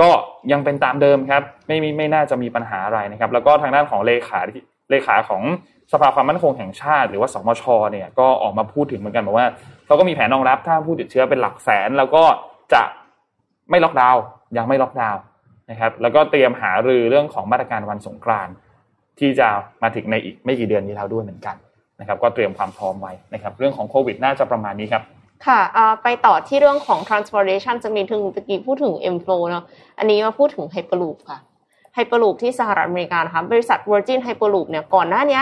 ก็ยังเป็นตามเดิมครับไม่มีไม่น่าจะมีปัญหาอะไรนะครับ แล้วก็ทางด้านของเลขาเลขาของสภาความมั่นคงแห่งชาติ หรือว่าสมชเนี่ยก็ออกมาพูดถึงเหมือนกันบอกว่าเขาก็มีแผนรองรับถ้าผู้ติดเชื้อเป็นหลักแสน แล้วก็จะไม่ล็อกดาวน์ยังไม่ล็อกดาวน์นะครับ แล้วก็เตรียมหารือเรื่องของมาตรการวันสงกรานต์ ที่จะมาถึงในอีกไม่กี่เดือนนี้แล้วด้วยเหมือนกันนะครับ ก็เตรียมความพร้อมไว้นะครับ เรื่องของโควิดน่าจะประมาณนี้ครับค่ะไปต่อที่เรื่องของ transportation จะมีถึงตะกี้พูดถึง M flow เนาะอันนี้มาพูดถึง Hyperloop ค่ะ Hyperloop ที่สหรัฐอเมริกานะคะบริษัท Virgin Hyperloop เนี่ยก่อนหน้านี้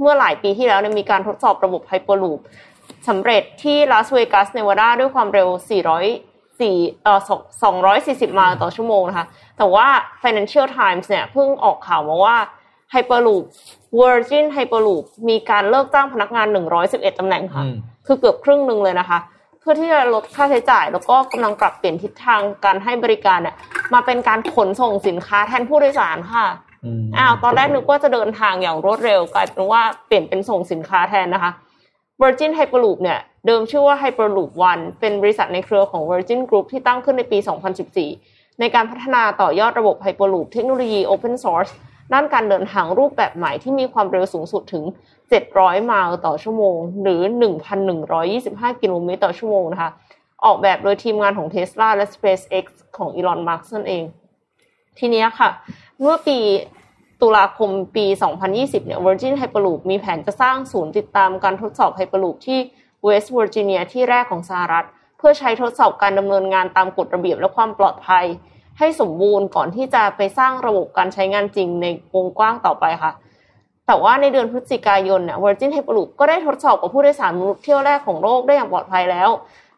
เมื่อหลายปีที่แล้วเนี่ยมีการทดสอบระบบ Hyperloop สำเร็จที่ลาสเวกัสเนวาดาด้วยความเร็ว 400 4เอ่อ240 ไมล์ต่อชั่วโมงนะคะ แต่ว่า Financial Times เนี่ยเพิ่งออกข่าวมาว่า Hyperloop Virgin Hyperloop มีการเลิกจ้างพนักงาน 111ตำแหน่งค่ะ คือเกือบครึ่งหนึ่งเลยนะคะ เพื่อที่จะลดค่าใช้จ่าย แล้วก็กำลังปรับเปลี่ยนทิศทางการให้บริการเนี่ยมาเป็นการขนส่งสินค้าแทนผู้โดยสารค่ะอ้าวตอนแรกนึกว่าจะเดินทางอย่างรวดเร็วกลายเป็นว่าเปลี่ยนเป็นส่งสินค้าแทนนะคะ Virgin Hyperloop เนี่ยเดิมชื่อว่า Hyperloop One เป็นบริษัทในเครือของ Virgin Group ที่ตั้งขึ้นในปี 2014 ในการพัฒนาต่อยอดระบบ Hyperloop เทคโนโลยี Open Source ด้านการเดินทางรูปแบบใหม่ที่มีความเร็วสูงสุดถึง 700 ไมล์ต่อชั่วโมง หรือ 1,125 กิโลเมตรต่อชั่วโมงนะคะ ออกแบบโดยทีมงานของ Tesla และ SpaceX ของ Elon Musk นั่นเอง ทีนี้ค่ะ เมื่อปีตุลาคมปี 2020 เนี่ย Virgin Hyperloop มีแผนจะสร้างศูนย์ติดตามการทดสอบ Hyperloop ที่ West Virginia ที่แรกของสหรัฐ เพื่อใช้ทดสอบการดำเนินงานตามกฎระเบียบและความปลอดภัย ให้สมบูรณ์ก่อนที่จะไปสร้างระบบการใช้งานจริงในวงกว้างต่อไปค่ะ แต่ว่าในเดือนพฤศจิกายนเนี่ย Virgin Hyperloop ก็ได้ทดสอบกับผู้โดยสารมนุษย์เที่ยวแรกของโลกได้อย่างปลอดภัยแล้ว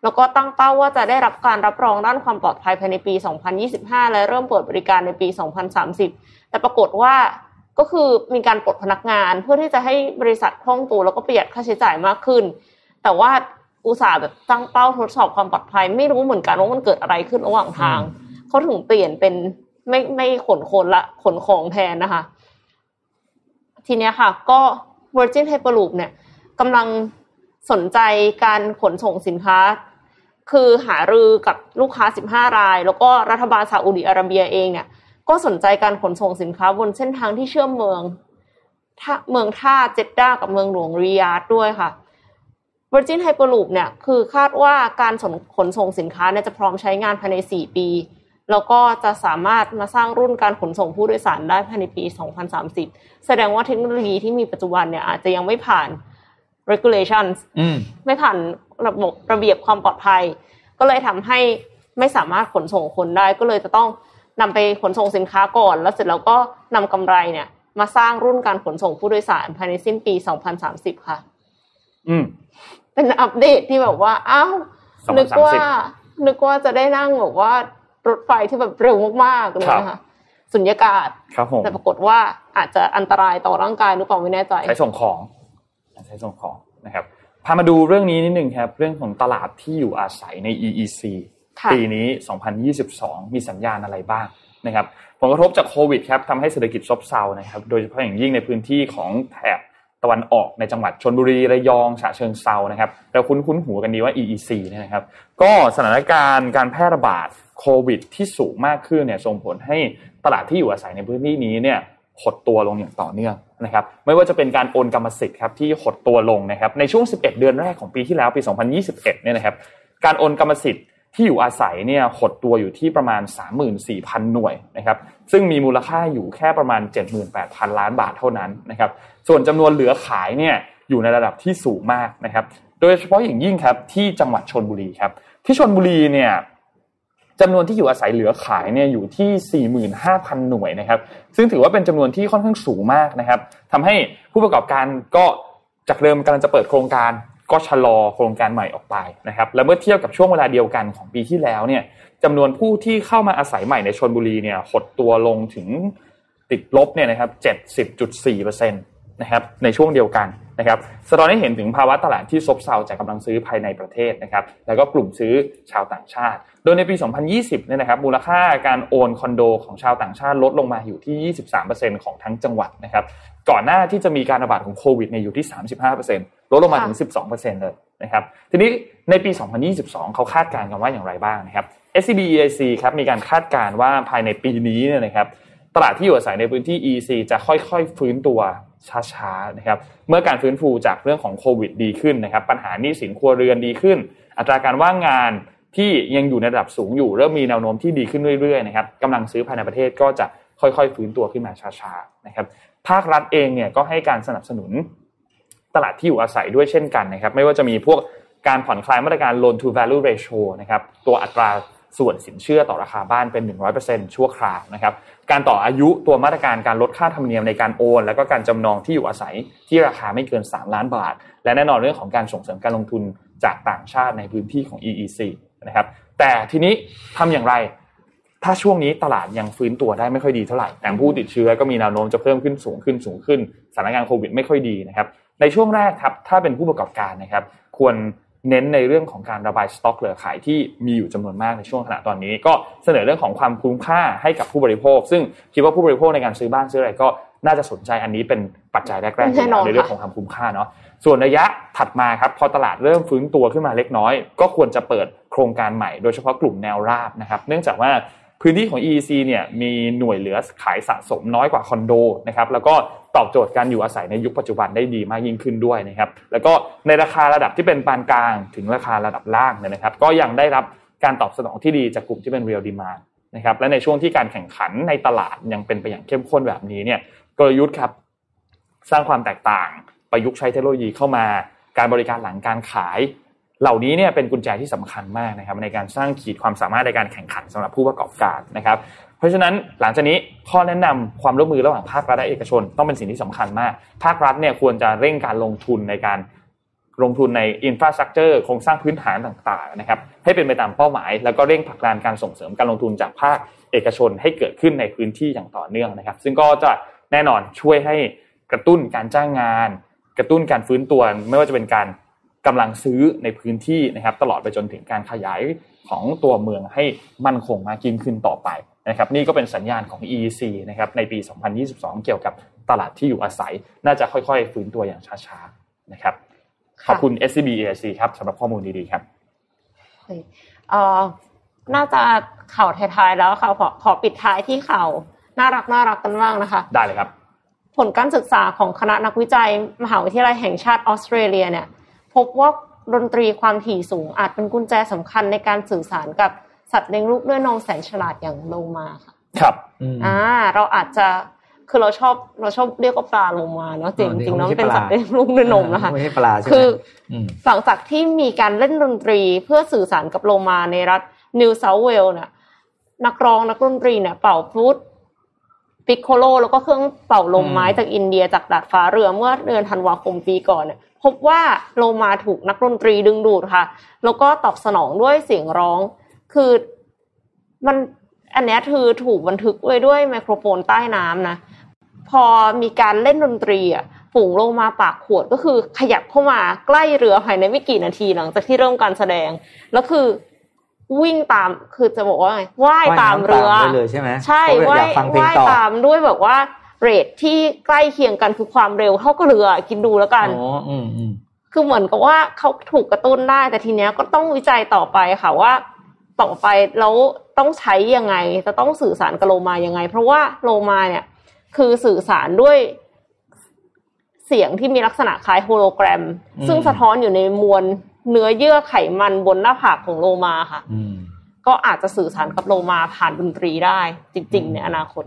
แล้วก็ตั้งเป้าว่าจะได้รับการรับรองด้านความปลอดภัยภายในปี 2025 และเริ่มเปิดบริการในปี 2030 แต่ปรากฏว่าก็คือมีการปลดพนักงานเพื่อที่จะให้บริษัทคล่องตัวแล้วก็ประหยัดค่าใช้จ่ายมากขึ้น แต่ว่าอุตสาห์แบบตั้งเป้าทดสอบความปลอดภัย ไม่รู้เหมือนกันว่ามันเกิดอะไรขึ้นระหว่างทาง เขาถึงเปลี่ยนเป็นไม่ไม่ขนคนละขนของแทนนะคะ ทีเนี้ยค่ะ ก็ Virgin Hyperloop เนี่ยกำลังสนใจการขนส่งสินค้า คือหารือกับลูกค้า 15 ราย แล้วก็รัฐบาลซาอุดิอาระเบียเองเนี่ยก็สนใจการขนส่งสินค้าบนเส้นทางที่เชื่อมเมืองเมืองท่าเจดด้ากับเมืองหลวงริยาดด้วยค่ะ Virgin Hyperloop เนี่ยคือคาดว่าการขนส่งสินค้าเนี่ยจะพร้อมใช้งานภายใน 4 ปี แล้วก็จะสามารถมาสร้างรุ่นการขนส่งผู้โดยสารได้ภายในปี 2030 แสดงว่าเทคโนโลยีที่มีปัจจุบันเนี่ยอาจจะยังไม่ผ่าน regulations ไม่ผ่านระบบระเบียบความปลอดภัย ก็เลยทำให้ไม่สามารถขนส่งคนได้ ก็เลยจะต้องนำไปขนส่งสินค้าก่อน แล้วเสร็จแล้วก็นำกำไรเนี่ย มาสร้างรุ่นการขนส่งผู้โดยสารภายในสิ้นปี 2030 ค่ะ อืม เป็นอัปเดตที่แบบว่า อ้าวนึกว่า นึกว่าจะได้นั่งแบบว่า รถไฟที่แบบเร็วมากๆเลยนะคะสุญญากาศแต่ปรากฏว่าอาจจะอันตรายต่อร่างกายหรือเปล่าไม่แน่ใจใช้ส่งของใช้ส่งของนะครับพามาดูเรื่องนี้นิดนึงครับ เรื่องของตลาดที่อยู่อาศัยใน EEC ปีนี้ 2022 มีสัญญาณอะไรบ้างนะครับผลกระทบจากโควิดครับทำให้เศรษฐกิจซบเซานะครับ โดยเฉพาะอย่างยิ่งในพื้นที่ของแถบตะวันออกในจังหวัดชนบุรีระยองฉะเชิงเซานะครับเราคุ้นคุ้นหูกันดีว่า EEC เนี่ยนะครับ ก็สถานการณ์การแพร่ระบาด โควิดที่สูงมากขึ้นเนี่ยส่งผลให้ตลาดที่อยู่อาศัยในพื้นที่นี้เนี่ยหดตัวลงอย่างต่อเนื่องนะครับไม่ว่าจะเป็นการโอนกรรมสิทธิ์ครับที่หดตัวลงนะครับในช่วง 11 เดือนแรกของปีที่แล้วปี 2021 เนี่ยนะครับการโอนกรรมสิทธิ์ที่อยู่อาศัยเนี่ยหดตัวอยู่ที่ประมาณ 34,000 หน่วยนะครับซึ่งมีมูลค่าอยู่แค่ประมาณ 78,000 ล้านบาทเท่านั้นนะครับส่วนจำนวนเหลือขายเนี่ยอยู่ในระดับที่สูงมากนะครับโดยเฉพาะอย่างยิ่งครับที่จังหวัดชนบุรีครับที่ชนบุรีเนี่ย จำนวนที่อยู่อาศัยเหลือขายเนี่ยอยู่ที่ 45,000 หน่วยนะครับ ซึ่งถือว่าเป็นจำนวนที่ค่อนข้างสูงมากนะครับทำให้ผู้ประกอบการก็จากเดิมกำลังจะเปิดโครงการก็ชะลอโครงการใหม่ออกไปนะครับ และเมื่อเทียบกับช่วงเวลาเดียวกันของปีที่แล้วเนี่ยจำนวนผู้ที่เข้ามาอาศัยใหม่ในชนบุรีเนี่ยหดตัวลงถึงติดลบเนี่ยนะครับ 70.4%นะครับในช่วงเดียวกัน นะครับสะท้อนให้เห็นถึงภาวะตลาดที่ซบเซาจากกำลังซื้อภายในประเทศนะครับแล้วก็กลุ่มซื้อชาวต่างชาติ โดยในปี 2020เนี่ยนะครับมูลค่าการโอนคอนโดของชาวต่างชาติลดลงมาอยู่ที่ 23%ของทั้งจังหวัดนะครับก่อนหน้าที่จะมีการระบาดของโควิดเนี่ยอยู่ที่ 35%ลดลงมาถึง 12%เลยนะครับทีนี้ในปี 2022 เขาคาดการณ์กันว่าอย่างไรบ้างนะครับ SCB EIC ครับมีการคาดการณ์ว่าภายในปีนี้เนี่ยนะครับตลาดที่อยู่อาศัยในพื้นที่ EC จะค่อยๆ ฟื้นตัว ช้าๆนะครับเมื่อการฟื้นฟูจากเรื่องของโควิดดีขึ้นนะครับปัญหานี้สินครัวเรือนดีขึ้น อัตราการว่างงานที่ยังอยู่ในระดับสูงอยู่ เริ่มมีแนวโน้มที่ดีขึ้นเรื่อยๆนะครับกำลังซื้อภายในประเทศก็จะค่อยๆ ฟื้นตัวขึ้นมาช้าๆนะครับภาครัฐเองเนี่ยก็ให้การสนับสนุนตลาดที่อยู่อาศัยด้วยเช่นกันนะครับไม่ว่าจะมีพวกการผ่อนคลายมาตรการ loan to value ratio นะครับตัวอัตรา ส่วนสินเชื่อต่อราคาบ้านเป็น 100%ชั่วคราวนะครับการต่ออายุตัวมาตรการการลดค่าธรรมเนียมในการโอน แล้วก็การจำนองที่อยู่อาศัยที่ราคาไม่เกิน 3 ล้านบาท และแน่นอนเรื่องของการส่งเสริมการลงทุนจากต่างชาติในพื้นที่ของ EEC นะครับแต่ทีนี้ทำอย่างไรถ้าช่วงนี้ตลาดยังฟื้นตัวได้ไม่ค่อยดีเท่าไหร่แต่ผู้ติดเชื้อก็มีแนวโน้มจะเพิ่มขึ้นสูงขึ้นสูงขึ้นสถานการณ์โควิดไม่ค่อยดีนะครับในช่วงแรกครับถ้าเป็นผู้ประกอบการนะครับควร เน้นในเรื่องของการระบายสต็อกเหลือขายที่มีอยู่จำนวนมากในช่วงขณะตอนนี้ ก็เสนอเรื่องของความคุ้มค่าให้กับผู้บริโภค ซึ่งคิดว่าผู้บริโภคในการซื้อบ้านซื้ออะไรก็น่าจะสนใจอันนี้เป็นปัจจัยแรกๆในเรื่องของความคุ้มค่าเนาะส่วนระยะถัดมาครับพอตลาดเริ่มฟื้นตัวขึ้นมาเล็กน้อย ก็ควรจะเปิดโครงการใหม่โดยเฉพาะกลุ่มแนวราบนะครับ เนื่องจากว่า พื้นที่ของ EEC เนี่ยมีหน่วยเหลือขายสะสมน้อยกว่าคอนโดนะครับแล้วก็ตอบโจทย์การอยู่อาศัยในยุคปัจจุบันได้ดีมากยิ่งขึ้นด้วยนะครับแล้วก็ในราคาระดับที่เป็นปานกลางถึงราคาระดับล่างเนี่ยนะครับ ก็ยังได้รับการตอบสนองที่ดีจากกลุ่มที่เป็น real demand นะครับและในช่วงที่การแข่งขันในตลาดยังเป็นไปอย่างเข้มข้นแบบนี้เนี่ยกลยุทธ์ครับสร้างความแตกต่างประยุกต์ใช้เทคโนโลยีเข้ามา การบริการหลังการขาย เหล่านี้เนี่ยเป็นกุญแจที่สำคัญมากนะครับในการสร้างขีดความสามารถในการแข่งขันสำหรับผู้ประกอบการนะครับ เพราะฉะนั้นหลังจากนี้ข้อแนะนำความร่วมมือระหว่างภาครัฐและเอกชน ต้องเป็นสิ่งที่สำคัญมาก ภาครัฐเนี่ยควรจะเร่งการลงทุนในการลงทุนในอินฟราสตรักเจอร์โครงสร้างพื้นฐานต่างๆนะครับให้เป็นไปตามเป้าหมาย แล้วก็เร่งผลักดันการส่งเสริมการลงทุนจากภาคเอกชนให้เกิดขึ้นในพื้นที่อย่างต่อเนื่องนะครับ ซึ่งก็จะแน่นอนช่วยให้กระตุ้นการจ้างงาน กระตุ้นการฟื้นตัวไม่ว่าจะเป็นการ กำลังซื้อในพื้นที่นะครับตลอดไปจนถึงการขยายของตัวเมืองให้มั่นคงมากยิ่งขึ้นต่อไปนะครับนี่ก็เป็นสัญญาณของ EEC นะครับในปี 2022 เกี่ยวกับตลาดที่อยู่อาศัย น่าจะค่อยๆ ฟื้นตัวอย่างช้าๆนะครับขอบคุณ SCB EIC ครับสำหรับข้อมูลดีๆครับเอ่อน่าจะข่าวท้ายๆแล้วค่ะขอขอปิดท้ายที่ข่าวน่ารักน่ารักกันบ้างนะคะ ได้เลยครับ ผลการศึกษาของคณะนักวิจัย มหาวิทยาลัยแห่งชาติออสเตรเลียเนี่ย พบว่าดนตรีความถี่สูงอาจเป็นกุญแจสำคัญในการสื่อสารกับสัตว์เลี้ยงลูกด้วยนมแสนฉลาดอย่างโลมาค่ะ ครับอ่าเราอาจจะคือเราชอบเราชอบเรียกว่าปลาโลมาเนาะจริงจริงๆแล้วเป็นสัตว์เลี้ยงลูกด้วยนมนะคะไม่ใช่ปลาใช่ไหมคือหลังจากที่มีการเล่นดนตรีเพื่อสื่อสารกับโลมาในรัฐนิวเซาท์เวลเนี่ยนักร้องนักดนตรีเนี่ยเป่าฟลุตปิโคโลแล้วก็เครื่องเป่าลมไม้จากอินเดียจากดาดฟ้าเรือเมื่อเดือนธันวาคมปีก่อนเนี่ย พบว่าโลมาถูกนักดนตรีดึงดูดค่ะ แล้วก็ตอบสนองด้วยเสียงร้อง คือมันอันนี้คือถูกบันทึกไว้ด้วยไมโครโฟนใต้น้ำนะ พอมีการเล่นดนตรีอะฝูงโลมาปากขวดก็คือขยับเข้ามาใกล้เรือภายในไม่กี่นาทีหลังจากที่เริ่มการแสดง แล้วคือวิ่งตามคือจะบอกว่าไงว่ายตามเรือเลยใช่ไหมใช่ว่ายว่ายตามด้วยแบบว่า เรทที่ใกล้เคียงกันคือความเร็วเท่ากับเรือคิดดูแล้วกันอ๋ออืมอืมคือเหมือนกับว่าเขาถูกกระตุ้นได้ แต่ทีเนี้ยก็ต้องวิจัยต่อไปค่ะว่า ต่อไปแล้วต้องใช้ยังไง จะต้องสื่อสารกับโลมายังไง เพราะว่าโลมาเนี่ย คือสื่อสารด้วยเสียงที่มีลักษณะคล้ายโฮโลแกรม ซึ่งสะท้อนอยู่ในมวลเนื้อเยื่อไขมันบนหน้าผากของโลมาค่ะก็อาจจะสื่อสารกับโลมาผ่านดนตรีได้ จริง ๆ ในอนาคต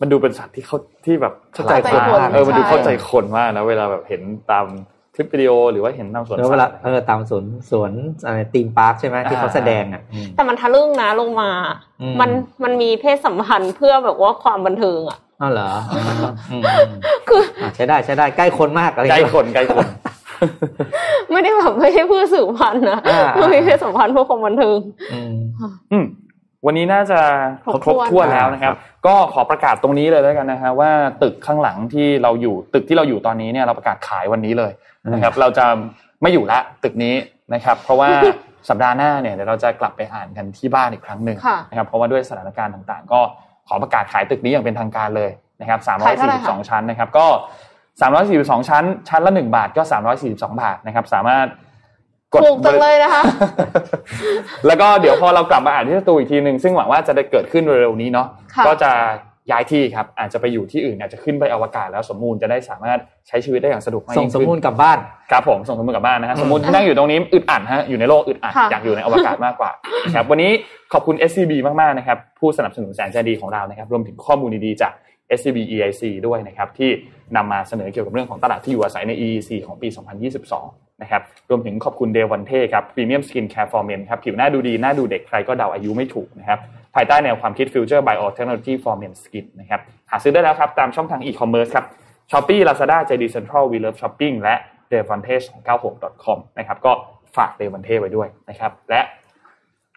มันดูเป็นสัตว์ที่เขาที่แบบเข้าใจคนมากเออมันดูเข้าใจคนมากนะเวลาแบบเห็นตามคลิปวิดีโอหรือว่าเห็นตามสวนเวลาเออตามสวนสวนอะไรตีมพาร์คใช่ไหมที่เขาแสดงอะแต่มันทะลึ่งนะลงมา มันมันมีเพศสัมพันธ์เพื่อแบบว่าความบันเทิงอะอ๋อเหรอคือใช้ได้ใช้ได้ใกล้คนมากอะไรใกล้คนใกล้คนไม่ได้แบบไม่ใช่เพื่อสื่อพันธ์นะมันมีเพศสัมพันธ์เพื่อความบันเทิงอืม วันนี้น่าจะครบถ้วนแล้วนะครับ ก็ขอประกาศตรงนี้เลยแล้วกันนะฮะว่าตึกข้างหลังที่เราอยู่ตึกที่เราอยู่ตอนนี้เนี่ยเราประกาศขายวันนี้เลยนะครับ เราจะไม่อยู่ละตึกนี้นะครับ เพราะว่าสัปดาห์หน้าเนี่ยเดี๋ยวเราจะกลับไปอ่านกันที่บ้านอีกครั้งหนึ่งนะครับเพราะว่าด้วยสถานการณ์ต่างๆ ก็ขอประกาศขายตึกนี้อย่างเป็นทางการเลยนะครับ342 ชั้นนะครับ ก็ 342 ชั้น ชั้นละ 1 บาทก็ 342 บาทนะครับ สามารถ กดถูกจังเลยนะคะ แล้วก็เดี๋ยวพอเรากลับมาอ่านที่สตูอีกทีหนึ่งซึ่งหวังว่าจะได้เกิดขึ้นเร็วๆนี้เนาะก็จะย้ายที่ครับอาจจะไปอยู่ที่อื่นอาจจะขึ้นไปอวกาศแล้วสมมูลจะได้สามารถใช้ชีวิตได้อย่างสะดวกมากส่งสมมูลกลับบ้านครับผมส่งสมมูลกลับบ้านนะฮะสมมูลที่นั่งอยู่ตรงนี้อึดอัดฮะอยู่ในโลกอึดอัดอยากอยู่ในอวกาศมากกว่าครับวันนี้ขอบคุณ SCB มากๆนะครับผู้สนับสนุนแสนใจดีของเรานะครับรวมถึงข้อมูลดีๆจาก SCB EIC ด้วยนะครับที่นำมาเสนอเกี่ยวกับเรื่องของตลาดที่อยู่อาศัยใน EEC ของปี 2022 นะครับรวมถึงขอบคุณ Devantage ครับ premium skincare for men ครับผิวหน้าดูดี หน้าดูเด็กใครก็เดาอายุไม่ถูกนะครับภายใต้แนวความคิด Future Bio Technology for Men Skin นะครับหาซื้อได้แล้วครับ ตามช่องทางอีคอมเมิร์ซครับ Shopee Lazada JD Central We Love Shopping และ d e v a n t a g e 9 6 com นะครับก็ฝาก Devantage ไว้ด้วยนะครับและ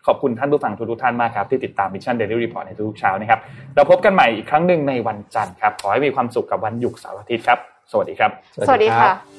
ขอบคุณท่านผู้ฟังทุกท่านมากครับ ที่ติดตาม Mission Daily Report ในทุกเช้านะครับ เราพบกันใหม่อีกครั้งหนึ่งในวันจันทร์ครับ ขอให้มีความสุขกับวันหยุดเสาร์อาทิตย์ครับ สวัสดีครับ สวัสดีค่ะ